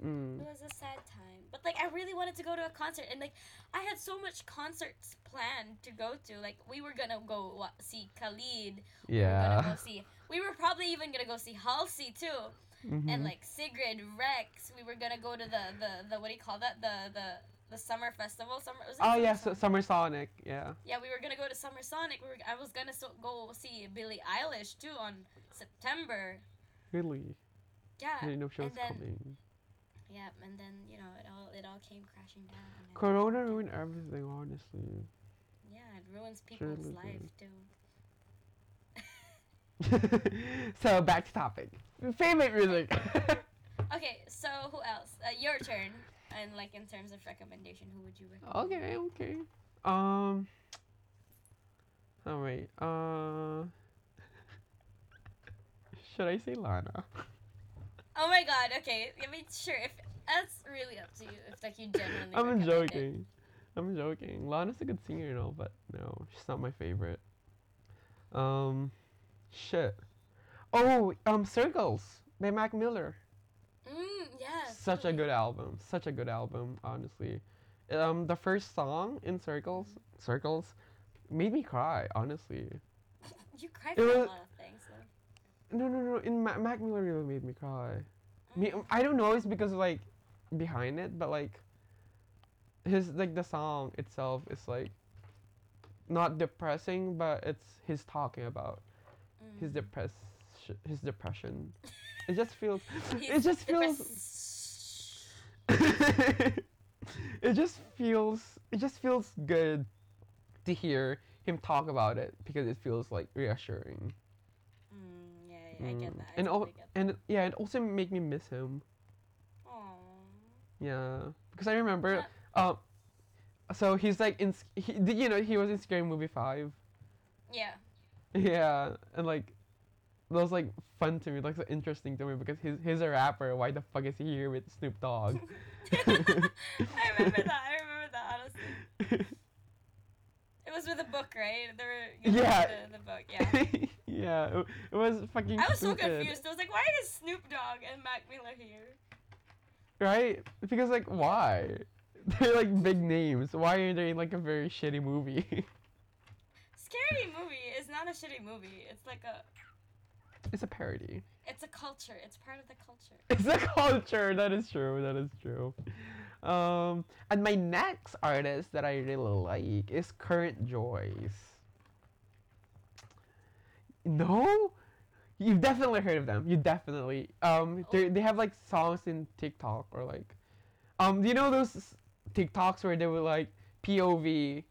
Mm. It was a sad time. But like I really wanted to go to a concert and like I had so much concerts planned to go to. Like we were gonna go wa- see Khalid. We were gonna Yeah. go see we were probably even gonna go see Halsey too. Mhm. And like Sigrid, Rex. We were gonna go to the the, the what do you call that? The the the summer festival. Summer was it oh Summer yeah, Sonic? Summer Sonic. Yeah. Yeah, we were gonna go to Summer Sonic. We were, I was gonna so, go see Billie Eilish too on September. Really. Yeah. I didn't know she was then- coming. Yeah, and then you know it all it all came crashing down. Corona ruined everything, honestly. Yeah, it ruins people's Surely life too. so back to topic. Favorite music. Okay, so who else? Uh, your turn. And like in terms of recommendation, who would you recommend? okay, okay. Um. All right. Uh. Should I say Lana? Oh my god. Okay, I mean, sure. If that's really up to you. If like you genuinely. I'm recommend it. joking. I'm joking. Lana's a good singer and all, but no, she's not my favorite. Um, shit. Oh, um, Circles by Mac Miller. Mm. Such a good album. Such a good album, honestly. Um, the first song in Circles, Circles, made me cry. Honestly. You cry It for a lot of things. Though. No, no, no. In Ma- Mac Miller really made me cry. Me, Mm. I don't know. It's because like behind it, but like his like the song itself is like not depressing, but it's his talking about his Mm. depress his depression. It just feels. it just feels. it just feels. It just feels good to hear him talk about it because it feels like reassuring. Mm, yeah, yeah, I get Mm. that. I And al- totally that. And yeah, it also made me miss him. Aw. Yeah, because I remember, um, so he's like in, he, did you know he was in Scary Movie Five? Yeah. Yeah, and like, that was like fun to me, like so interesting to me because he's he's a rapper. Why the fuck is he here with Snoop Dogg? I remember that. I remember that honestly. It was with a book, right? They were Yeah. The, the book, yeah. yeah, it, it was fucking. I was so confused. I was like, why is Snoop Dogg and Mac Miller here? Right? Because like, why? They're like big names. Why are they in like a very shitty movie? Scary movie is not a shitty movie. It's like a, it's a parody. It's a culture. It's part of the culture. It's a culture. That is true. That is true. Um, and my next artist that I really like is Current Joys. No, you've definitely heard of them. You definitely. Um, they they have like songs in TikTok or like, um, do you know those TikToks where they were like POV,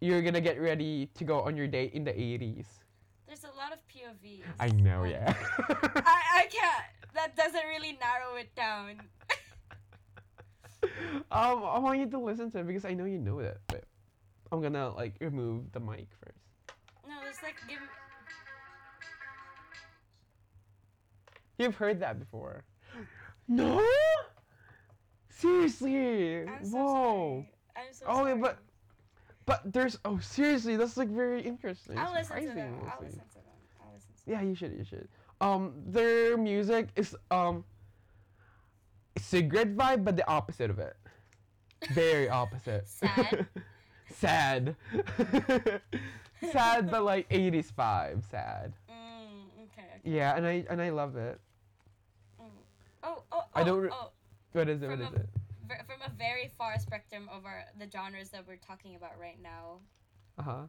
you're gonna get ready to go on your date in the 80s. There's a lot of POVs. I know, Um, yeah. I, I can't. That doesn't really narrow it down. um, I want you to listen to it because I know you know it. But I'm gonna like remove the mic first. No, there's like give. You've heard that before. No. Seriously. I'm so Whoa. sorry. I'm so Oh, sorry. yeah, but but there's oh seriously that's like very interesting. I'll listen to them. I'll listen to them. I'll listen to them. Yeah, you should. You should. Um, their music is um. Cigarette vibe, but the opposite of it. Very opposite. Sad? sad. sad, but like 80s vibe. Sad. Mm, okay. okay. Yeah, and I and I love it. Mm. Oh, oh, oh. I don't re- oh. What is it? What From is a- it? From a very far spectrum of our, the genres that we're talking about right now. Uh huh.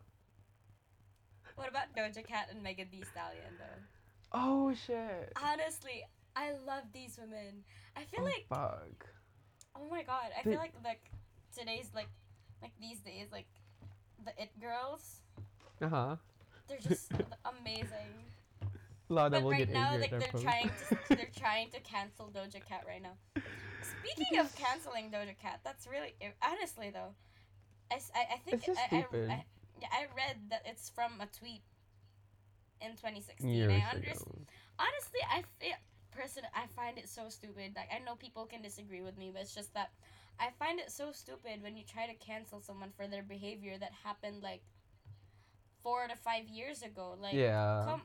What about Doja Cat and Megan Thee Stallion though? Oh shit. Honestly, I love these women. I feel oh, like fuck. oh my god, I They- feel like like today's like like these days like the it girls, Uh huh. they're just amazing. But will right get now, like they're trying to they're trying to cancel Doja Cat right now. Speaking of canceling Doja Cat, that's really eh, honestly though, I, I- I think I, I-. I, yeah, I read that it's from a tweet in 2016. Years I ago. Honestly, I feel person I find it so stupid. Like I know people can disagree with me, but it's just that I find it so stupid when you try to cancel someone for their behavior that happened like four to five years ago. Like yeah. come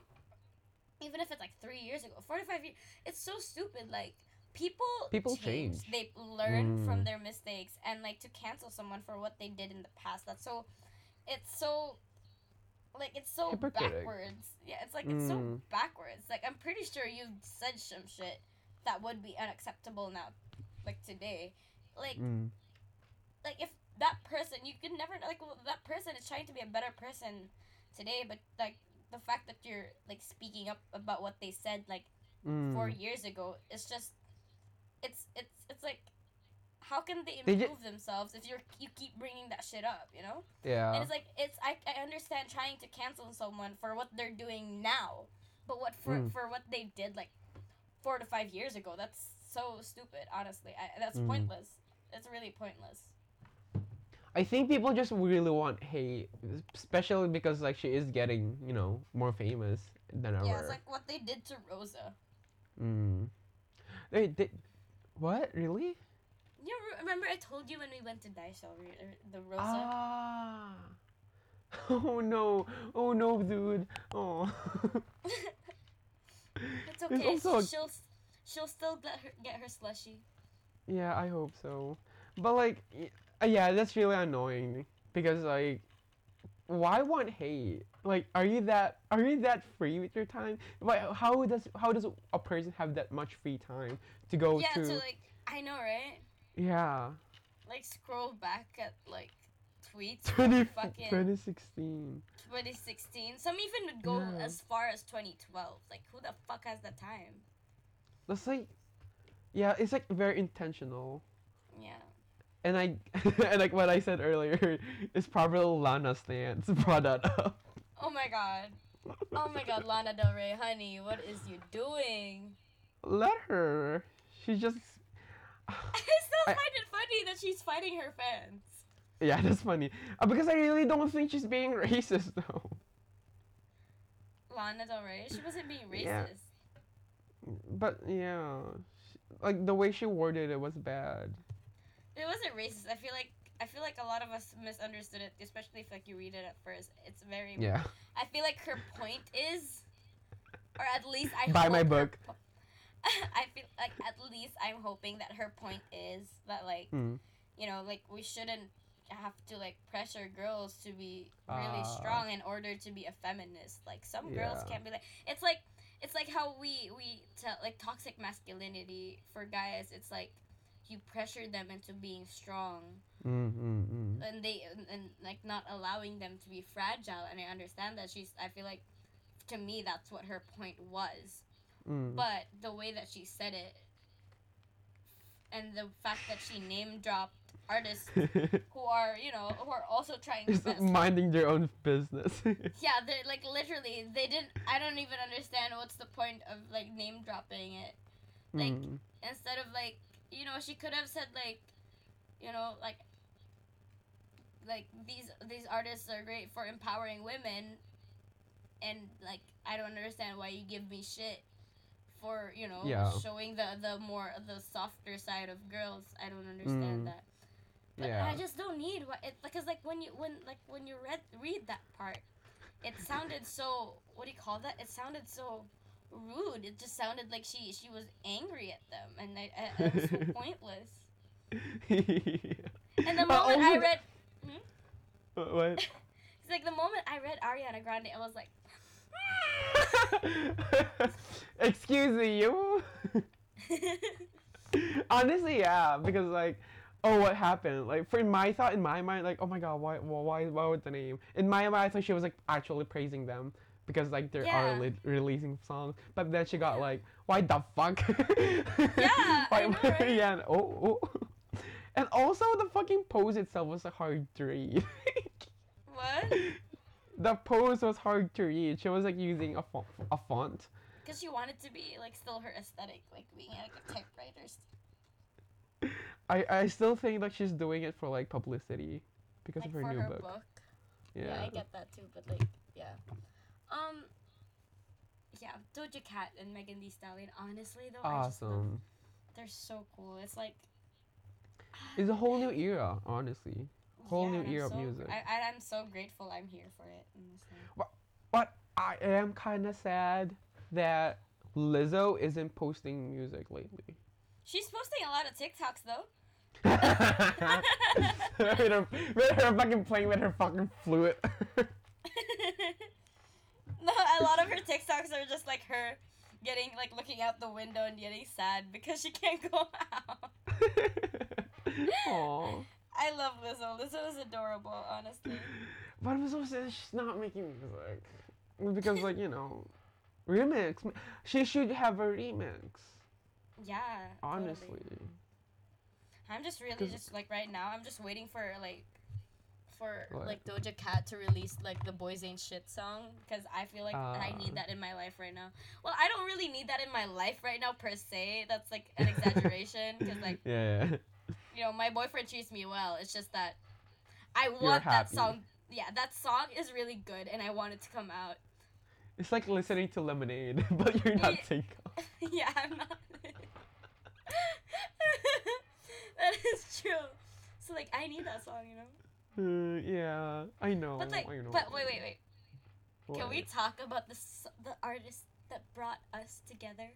even if it's like three years ago, four to five years, it's so stupid. Like people People change. They learn Mm. from their mistakes, and like to cancel someone for what they did in the past. That's so. It's so. Like it's so backwards. Yeah, it's like it's so Mm. backwards. Like I'm pretty sure you've said some shit that would be unacceptable now, like today. Like Mm. like if that person you could never like well, that person is trying to be a better person today but like the fact that you're like speaking up about what they said like Mm. four years ago it's just it's it's it's like how can they improve themselves if you're you keep bringing that shit up you know Yeah. and it's like it's I, I understand trying to cancel someone for what they're doing now but what for Mm. for what they did like four to five years ago that's so stupid honestly I, that's Mm. pointless it's really pointless I think people just really want hate, especially because like she is getting, you know, more famous than ever. Yeah, it's like what they did to Rosa. mm. They did. What really? You remember I told you when we went to Daisho, the Rosa? Ah. Oh no! Oh no, dude! Oh. it's okay. also- she'll she'll still get her get her slushy. yeah, I hope so. But like, uh, yeah, that's really annoying because like, why want hate? Like, are you that are you that free with your time? Like, how does how does a person have that much free time to go yeah, to? to like I know, right? yeah, Like scroll back at like tweets 20, from fucking 2016. 2016. Some even would go Yeah. as far as 2012. Like who the fuck has the time? That's like, yeah, it's like very intentional. Yeah. And I, and like what I said earlier, is probably Lana stance brought that up. Oh my god. Oh my god, Lana Del Rey, honey, what is you doing? Let her. She just. I still I- find it funny that she's fighting her fans. Yeah, that's funny. Uh, because I really don't think she's being racist though. Lana Del Rey, she wasn't being racist. Yeah. But yeah, she, like the way she worded it was bad. It wasn't racist. I feel like I feel like a lot of us misunderstood it, especially if like you read it at first. It's very. Yeah. I feel like her point is, or at least I. Buy my book. po- I feel like at least I'm hoping that her point is that like Mm. you know like we shouldn't have to like pressure girls to be really Ah. strong in order to be a feminist. Like some girls can't be like it's like it's like how we we tell like toxic masculinity for guys. It's like you pressure them into being strong Mm, mm, mm. and they and, and like not allowing them to be fragile. And I understand that she's. I feel like to me that's what her point was. Mm. But the way that she said it, and the fact that she name dropped artists who are you know who are also trying to Just minding their own business. yeah they're like literally they didn't i don't even understand what's the point of like name dropping it Like, instead of like you know she could have said like you know like like these these artists are great for empowering women and like i don't understand why you give me shit for you know Yeah. showing the the more the softer side of girls i don't understand Mm. that but yeah. I just don't need what it because like when you when like when you read read that part, it sounded so what do you call that? It sounded so rude. It just sounded like she she was angry at them, and I, I, it was so pointless. And the But moment I read, hmm? uh, What? it's like the moment I read Ariana Grande, I was like, Excuse you. Honestly, yeah, because like, oh, what happened? Like, for my thought in my mind, like, oh my god, why, why, why, why would the name? In my mind, I thought she was like actually praising them because like they Yeah. are releasing songs, but then she got like, why the fuck? Yeah, I know, right? yeah, and, oh, oh. and also the fucking pose itself was hard to read. what? the pose was hard to read. She was like using a, fo- a font. Because she wanted to be like still her aesthetic, like being like a typewriter. I, I still think like she's doing it for like publicity because Like of her new her book. book. Yeah. Yeah, I get that too, but like, yeah. Um, yeah, Doja Cat and Megan Thee Stallion. Honestly, though, I just love, awesome. they're so cool. It's like It's a whole new era, honestly. Whole yeah, new era of so- music. I, I, I'm so grateful I'm here for it. Honestly. But I am kind of sad that Lizzo isn't posting music lately. She's posting a lot of TikToks though. with, her, with her fucking playing with her fucking flute. a lot of her TikToks are just like her getting like looking out the window and getting sad because she can't go out. Aww. I love Lizzo. Lizzo is adorable, honestly. But Lizzo says she's not making music. Because, like, you know, remix. She should have a remix. Yeah. Honestly. Totally. I'm just really just like right now. I'm just waiting for like for What? like Doja Cat to release like the Boys Ain't Shit song because I feel like I Ah. need that in my life right now. Well, I don't really need that in my life right now per se. That's like an exaggeration because like Yeah. you know my boyfriend treats me well. It's just that I want that song. Yeah, that song is really good and I want it to come out. It's like listening to Lemonade, but you're not Yeah. single. yeah, I'm not. that is true. So like I need that song, you know. Uh, yeah, I know. But like, I know. but wait, wait, wait. Can we talk about the the artist that brought us together?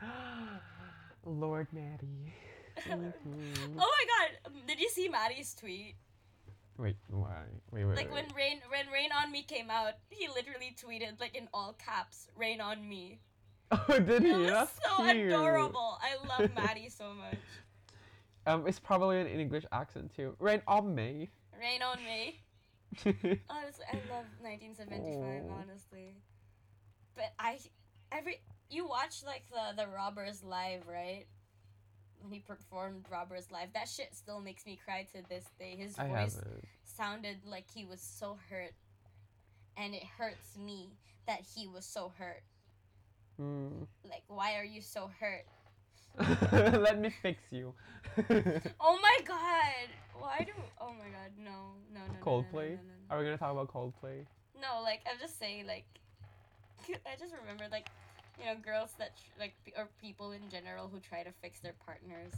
Lord Matty. Mhm. Oh my God! Did you see Matty's tweet? Wait, why? Wait, wait, Like wait. when Rain when Rain on Me came out, he literally tweeted like in all caps, "Rain on Me." Oh, did he? It That's so cute. adorable. I love Matty so much. Um, it's probably an English accent too. Rain on me. Rain on Me. Honestly, I love 1975. Oh. Honestly, but I every you watch like the the Robbers live, right? When he performed Robbers live, that shit still makes me cry to this day. His I voice sounded like he was so hurt, and it hurts me that he was so hurt. Mm. Like, why are you so hurt? Let me fix you. Oh my god! Why do? Oh my god! No, no, no. Coldplay? No, no, no, Are we gonna talk about Coldplay? No, like I'm just saying, like I just remember, like you know, girls that tr- like or people in general who try to fix their partners.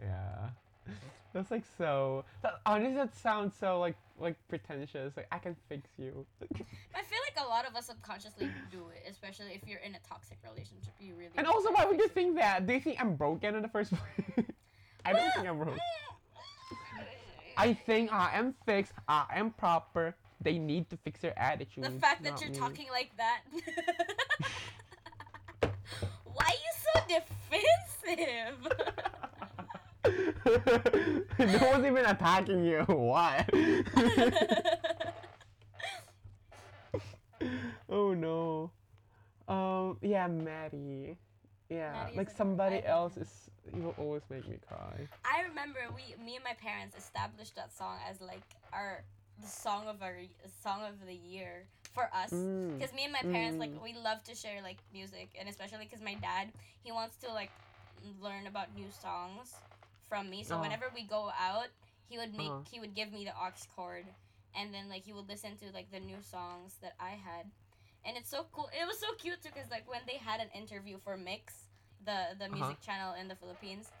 Yeah. That's like so. That, honestly, that sounds so like like pretentious. Like I can fix you. I feel like a lot of us subconsciously do it, especially if you're in a toxic relationship. You really. and also, why would you think that? Do you think I'm broken in the first place? I don't think I'm broken. I think I am fixed. I am proper. They need to fix their attitude. The fact that you're me. talking like that. Why are you so defensive? no one's even attacking you. What? oh no. Um. Yeah, Matty. Yeah, Matty like somebody else is. You will always make me cry. I remember we, me and my parents established that song as like our the song of our song of the year for us. Mm. Because me and my parents like Mm. we love to share like music, and especially because my dad he wants to like learn about new songs from me. So Uh-huh. whenever we go out, he would make Uh-huh. he would give me the aux cord, and then like he would listen to like the new songs that I had, and it's so cool. It was so cute too, because like when they had an interview for Myx, the the music channel in the Philippines.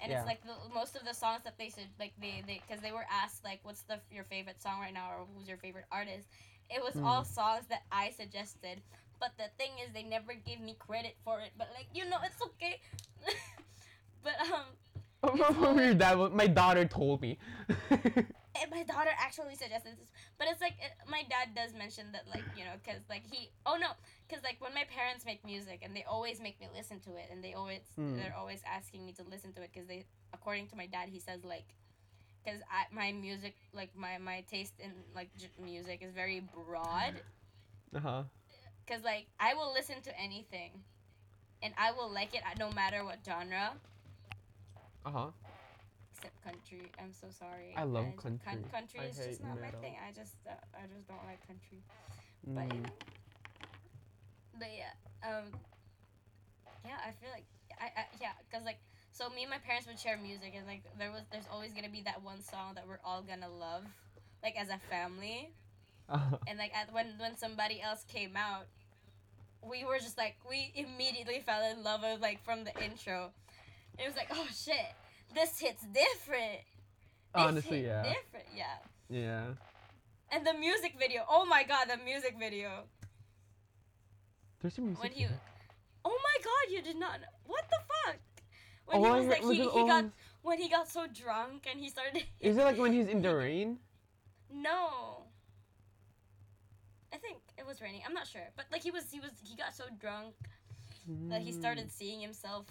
And Uh-huh. Yeah. it's like the, most of the songs that they said, like they, they, because they were asked like, what's the your favorite song right now, or who's your favorite artist? It was Mm. all songs that I suggested, but the thing is, they never gave me credit for it. But like, you know, it's okay. but um, Your dad my daughter told me. and my daughter actually suggested this, but it's like it, my dad does mention that like you know, cause like he, oh no, cause like when my parents make music and they always make me listen to it, and they always Mm. they're always asking me to listen to it, cause they, according to my dad, he says like, cause I my music like my my taste in like j- music is very broad, uh huh. cause like I will listen to anything, and I will like it no matter what genre. Uh huh. Except country. I'm so sorry. I love j- country. country I is just hate not my thing. I just uh, I just don't like country. But you Mm. know. But yeah, um, yeah, I feel like I, I yeah, cause like so me and my parents would share music and like there was there's always gonna be that one song that we're all gonna love, like as a family. Uh-huh. And like at, when when somebody else came out, we were just like we immediately fell in love with like from the intro. It was like oh shit, this hits different. This Honestly, hit yeah. different, yeah. Yeah. And the music video, oh my god, the music video. There's a music. When he- video. Oh my god, you did not. Know. What the fuck? When Oh, he was like he, he got when he got so drunk and he started. Is it like when he's in the rain? No. I think it was raining. I'm not sure, but like he was he was he got so drunk that he Mm, started seeing himself.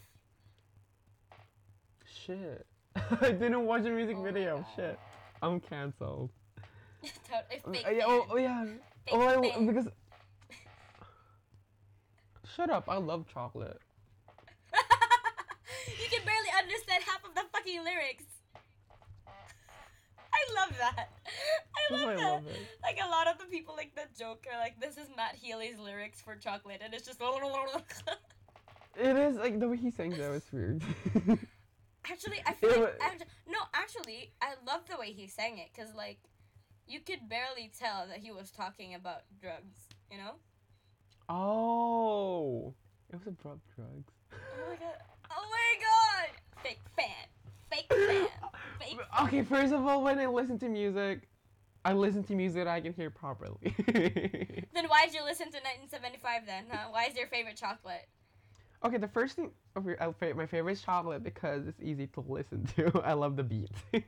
Shit. I didn't watch the music Oh video. Shit. I'm cancelled. totally fake Uh, yeah, oh, oh yeah. Fake Oh, I, because. Shut up! I love chocolate. you can barely understand half of the fucking lyrics. I love that. I love I that. love it. Like a lot of the people like the joke are like, this is Matt Healy's lyrics for chocolate, and it's just. It is like the way he sings that was weird. Actually, I feel like wa- actu- no, actually, I love the way he sang it, cause like, you could barely tell that he was talking about drugs. You know? oh, it was about drugs. Oh my god! Oh my god! Fake fan. Fake fan. Fake. Okay, first of all, when I listen to music, I listen to music that I can hear properly. Then why did you listen to 1975 then? Huh? Why is your favorite chocolate? Okay, the first thing, okay, I'll my favorite is chocolate because it's easy to listen to. I love the beat. Oh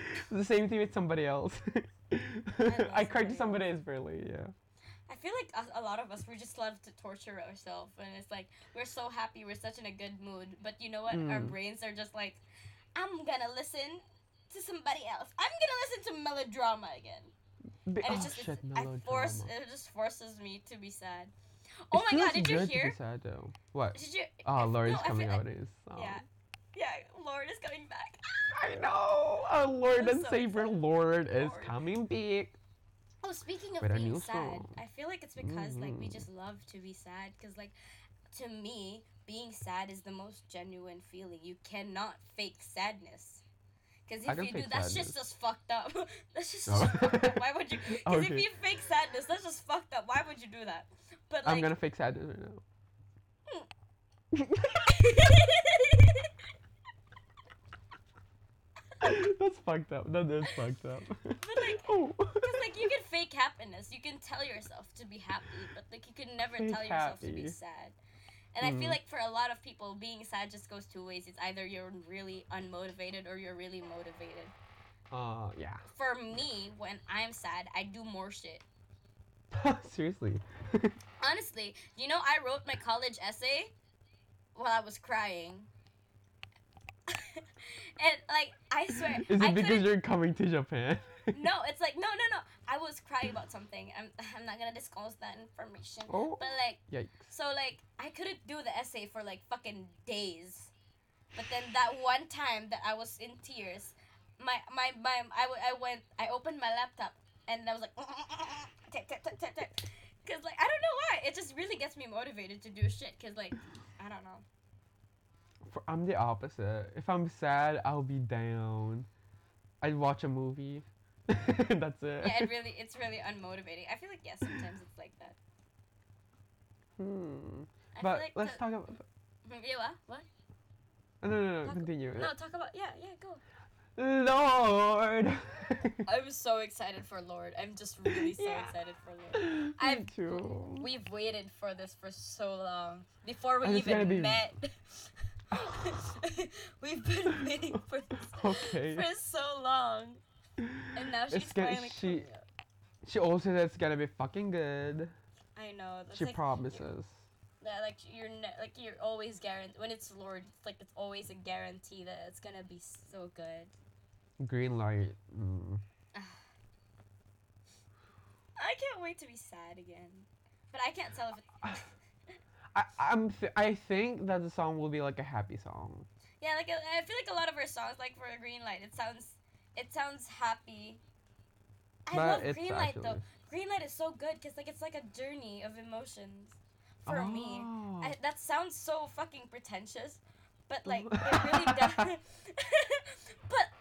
the same thing with somebody else. love I cried to Somebody else really, yeah. I feel like a, a lot of us we just love to torture ourselves, and it's like we're so happy, we're such in a good mood, but you know what? Our Mm. brains are just like, I'm gonna listen to somebody else. I'm gonna listen to melodrama again, Be- and oh it's just shit, it's, I force it just forces me to be sad. Oh my god! Did you good to be hear? sad though. What? Did you? Oh, I- Lorde no, is coming like- out in his song. Yeah, yeah. Lorde is coming back. I know. Our Lord and so Savior excited. Lord is Lord. coming back. Oh, speaking of With being sad, song. I feel like it's because like we Mhm. just love to be sad. Cause like, to me, being sad is the most genuine feeling. You cannot fake sadness. Cause I if you do, that's sadness. just just fucked up. that's just, Oh. just fucked up. Why would you? Cause if you fake sadness, that's just fucked up. Why would you do that? But like, I'm gonna fake sadness right now. That's fucked up. That is fucked up. like- oh. Like you can fake happiness, you can tell yourself to be happy, but like you can never Fake tell yourself to be sad. And I feel Mhm. like for a lot of people, being sad just goes two ways. It's either you're really unmotivated or you're really motivated. Uh, yeah. For me, when I'm sad, I do more shit. Seriously. Honestly, you know, I wrote my college essay while I was crying. and like, I swear, Is I it because couldn't- you're coming to Japan? no, it's like no, no, no. I was crying about something. I'm, I'm not gonna disclose that information. Oh. But like, Yikes. So like I couldn't do the essay for like fucking days. But then that one time that I was in tears, my my my I, w- I went I opened my laptop and I was like tap tap tap tap tap cuz like I don't know why. It just really gets me motivated to do shit cuz like I don't know. For, I'm the opposite. If I'm sad, I'll be down. I'd watch a movie. That's it. Yeah, it really it's really unmotivating. I feel like yeah, sometimes it's like that. Hmm. I But like let's the- talk about. Yeah, what? What? No, no, no, no. Talk- Continue. No, talk about yeah, yeah, go. Lorde. I'm so excited for Lorde. I'm just really so Yeah. excited for Lorde. Me I've- too. We've waited for this for so long. Before we And it's even be- met. We've been waiting for this Okay. for so long. And now she's It's gonna- finally she- coming up. She also said it's gonna be fucking good. I know. That's She like, promises. that, like you're ne- like you're always guaranteed when it's Lorde. It's like it's always a guarantee that it's gonna be so good. Green light. Mm. I can't wait to be sad again. But I can't tell if it, I I'm th- I think that the song will be like a happy song. yeah, like I feel like a lot of her songs, like for Green Light, it sounds it sounds happy. I but love Green Light though. Green light is so good because like it's like a journey of emotions for me. Oh. I, that sounds so fucking pretentious, but like it really does.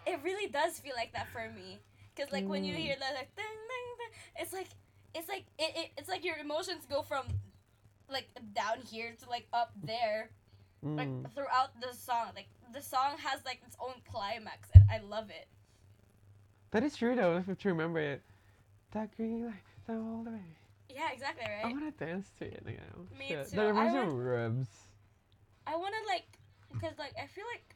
it really does feel like that for me. Cause like when you Mm. hear that like ding, ding, ding, it's like it's like it, it it's like your emotions go from like down here to like up there like Mm. throughout the song. Like the song has like its own climax and I love it. That is true though, if you remember it. That green light, the all the way. Yeah, exactly, right? I want to dance to it now. Me Shit. too. That I reminds me want- of ribs. I want to like, cause like I feel like,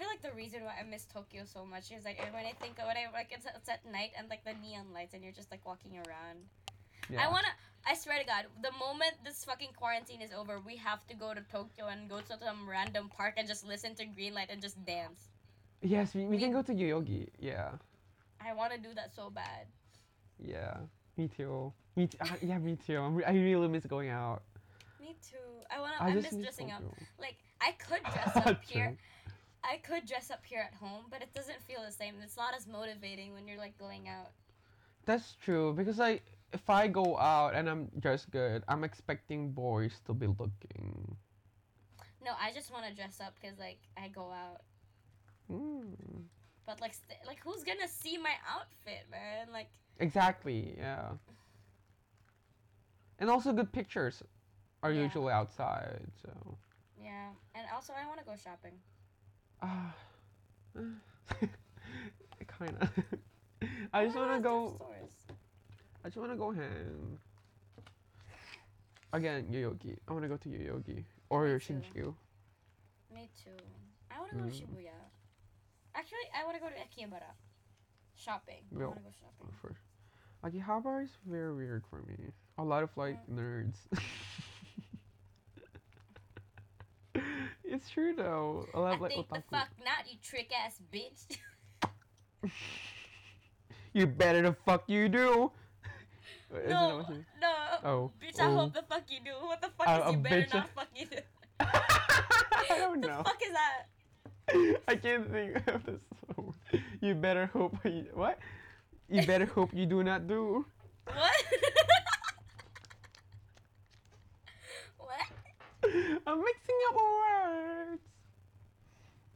feel like the reason why I miss Tokyo so much is like when I think when I like it's, it's at night and like the neon lights and you're just like walking around. Yeah. I wanna. I swear to God, the moment this fucking quarantine is over, we have to go to Tokyo and go to some random park and just listen to Greenlight and just dance. Yes, we, we can go to Yoyogi. Yeah. I want to do that so bad. Yeah. Me too. Me t- uh, yeah, me too. I'm re- I really miss going out. Me too. I wanna. I, I, miss dressing up. Like I could dress up here. I could dress up here at home, but it doesn't feel the same. It's not as motivating when you're like going out. That's true because like if I go out and I'm dressed good, I'm expecting boys to be looking. No, I just want to dress up because like I go out. Mm. But like, st- like who's gonna see my outfit, man? Like, Exactly. Yeah. And also good pictures are Yeah. usually outside. So. yeah. And also, I want to go shopping. Ah. kind of. I just want to go. I just want to go ham. Again, Yoyogi. I want to go to Yoyogi or Me too. Shinjuku. Me too. I want to go to Mm. Shibuya. Actually, I want to go to Akihabara. Shopping. I Well, to go shopping. For Akihabara is very weird for me. A lot of like nerds. it's true though. A lot I like think the fuck not, you trick ass bitch. You better the fuck you do. No, no. Oh. Bitch, I oh. hope the fuck you do. What the fuck Uh, is you better bitch- not fuck you do? I don't the know. fuck is that? I can't think of this. song. You better hope you what? You better hope you do not do. What? I'm mixing up words.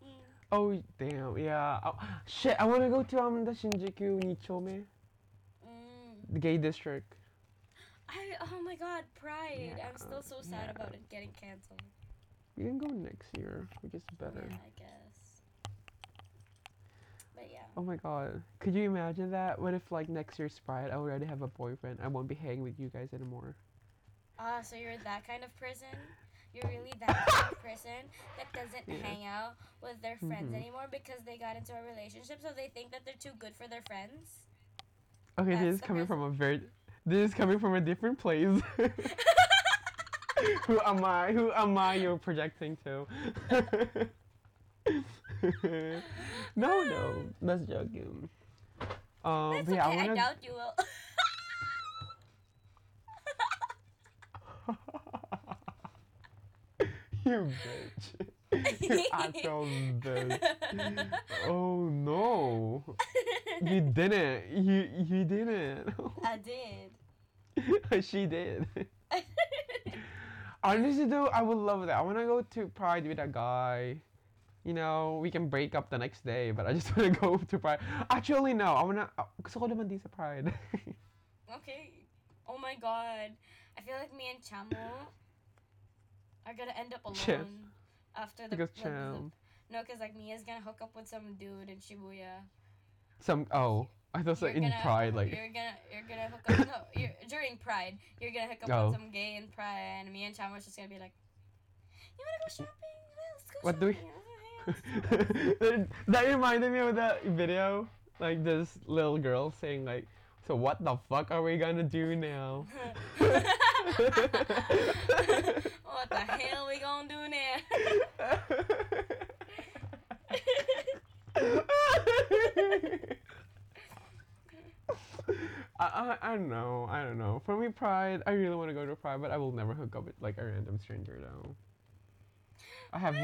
Mm. Oh damn, yeah. Oh, shit, I wanna go to um the Shinjuku Nichome, Mm. the gay district. I oh my god, Pride. I'm still so sad yeah. about it getting canceled. We can go next year, which is better. Yeah, I guess. But yeah. Oh my god. Could you imagine that? What if like next year's Pride I already have a boyfriend? I won't be hanging with you guys anymore. Ah, so you're that kind of person? You're really that kind of person that doesn't Yeah. hang out with their friends Mhm. anymore because they got into a relationship, so they think that they're too good for their friends. Okay, That's this is coming person. from a very this is coming from a different place. Who am I? Who am I you're projecting to? no, no, that's joking. Um, That's but yeah, okay. I I, wanna. doubt you will. you bitch. you actual bitch. Oh no. You didn't. You you didn't. I did. she did. Honestly though, I would love that. I wanna go to Pride with a guy. You know, we can break up the next day, but I just wanna go to Pride. Actually, no. I wanna. Uh, gusto ko naman di sa Pride. Okay. Oh my god. I feel like me and Chamo are gonna end up alone Chip. after the, because the- No, because like Mia's gonna hook up with some dude in Shibuya. Some. Oh. I thought so You're in gonna- Pride, like. you're gonna you're gonna hook up no you're, during Pride you're gonna hook up Oh. with some gay in Pride and me and Chama's just gonna be like, you wanna go shopping? Let's go What do we- shopping. Let's go hang out." that that reminded me of that video. Like this little girl saying like, "So what the fuck are we gonna do now?" what the hell we gonna do now? I, I, I don't know. I don't know. For me, Pride, I really want to go to Pride, but I will never hook up with like a random stranger though. I have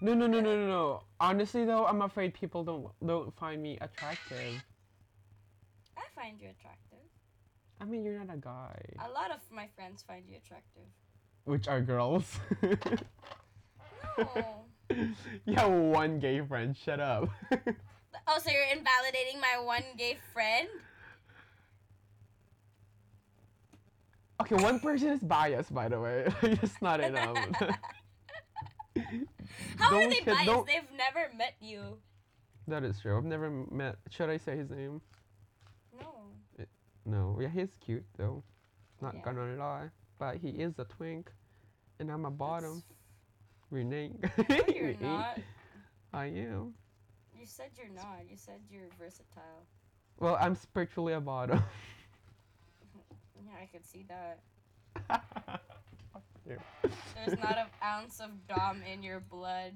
no, no, no, no, no, no. Honestly though, I'm afraid people don't don't find me attractive. I find you attractive. I mean, you're not a guy. A lot of my friends find you attractive. Which are girls. No. you have one gay friend. Shut up. oh, so you're invalidating my one gay friend? okay, one person is biased, by the way. it's not enough. How are Don't they biased? don't- They've never met you. that is true. I've never met. Should I say his name? No. Yeah, he's cute though. Not Yeah. gonna lie, but he is a twink, and I'm a bottom. Renee. No, you're not. I am. You said you're not. You said you're versatile. Well, I'm spiritually a bottom. Yeah, I could see that. There's not an ounce of dom in your blood.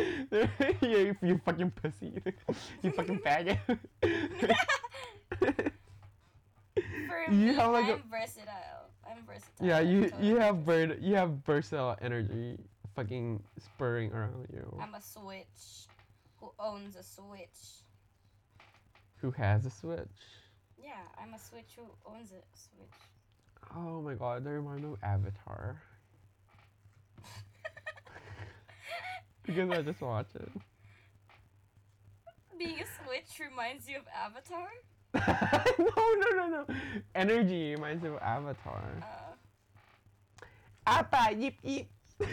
yeah, you, you fucking pussy. you fucking faggot. For You me, have, like, a- I'm versatile. I'm versatile. yeah, you totally you have bird you have versatile energy fucking spurring around you. I'm a switch. Who owns a switch? Who has a switch? Yeah, I'm a switch who owns a switch. Oh my god, they remind me of Avatar. Because I just watched it. Being a switch reminds you of Avatar? no, no, no, no. Energy reminds me of Avatar. Uh, Appa, yip, yip. okay,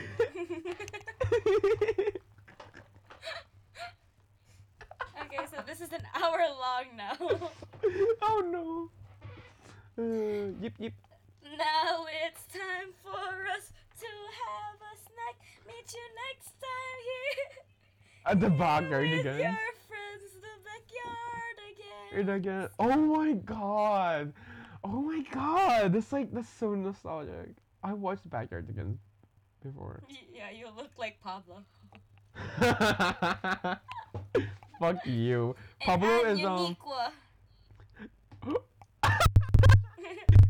so this is an hour long now. oh no. Uh, yip, yip. now it's time for us to have a snack. Meet you next time here. At the backyard again. your friends, the backyard again. And again. Oh my god. Oh my god. This like that's so nostalgic. I watched Backyardigans before. Yeah, you look like Pablo. Fuck you. And Pablo is um. Uniqua.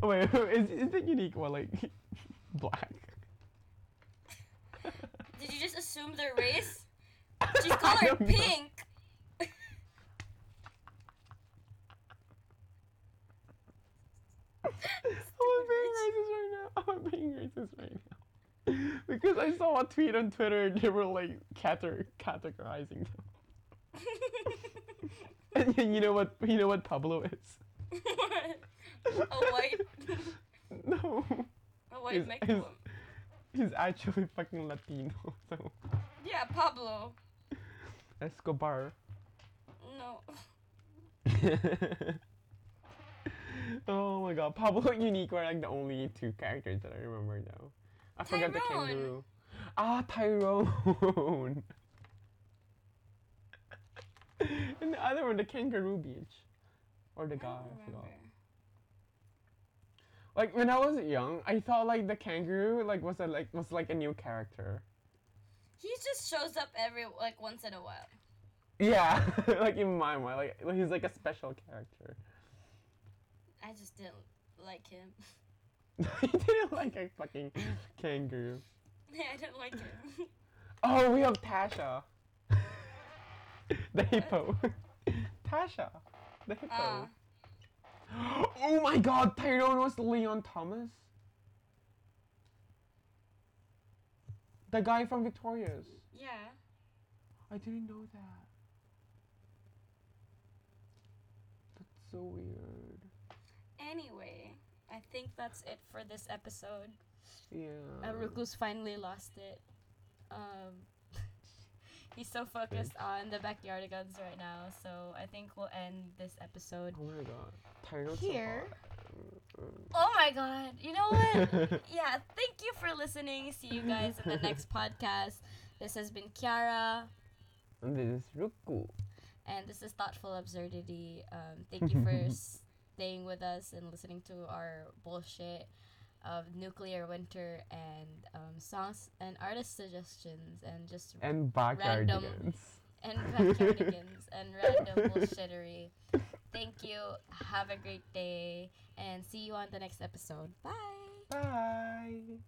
Wait, is is the unique one like black? Did you just assume their race? She's colored pink. I'm being racist right now. I'm being racist right now. Because I saw a tweet on Twitter and they were like cater- categorizing them. And you know what you know what Pablo is? a white, No. a white He's- Mexican. He's actually fucking Latino, so Yeah, Pablo. Escobar. No. oh my god, Pablo and Uniqua were like the only two characters that I remember now. I forgot the kangaroo. Ah, Tyrone. and the other one, the kangaroo beach. Or the guy, I forgot. Like when I was young, I thought like the kangaroo like was a like was like a new character. He just shows up every like once in a while. Yeah, like in my mind, like he's like a special character. I just didn't like him. he didn't like a fucking kangaroo. Yeah, I didn't like him. Oh, we have Tasha. the hippo. Tasha. The hippo. Ah. oh my god, Tyrone was Leon Thomas. The guy from Victorious. yeah. I didn't know that. That's so weird. Anyway, I think that's it for this episode. Yeah. Uh, Ruku's finally lost it. Um, he's so focused on the backyard backyardigans right now, so I think we'll end this episode. Oh my god. Tyrone's Here. so Oh my god! You know what? yeah, thank you for listening. See you guys in the next podcast. This has been Kiara, and this is Ruku. and this is Thoughtful Absurdity. Um, thank you for staying with us and listening to our bullshit of nuclear winter and um, songs and artist suggestions and just And Random. backyardigans. and backyardigans and random bullshittery. Thank you. Have a great day and see you on the next episode. Bye. Bye.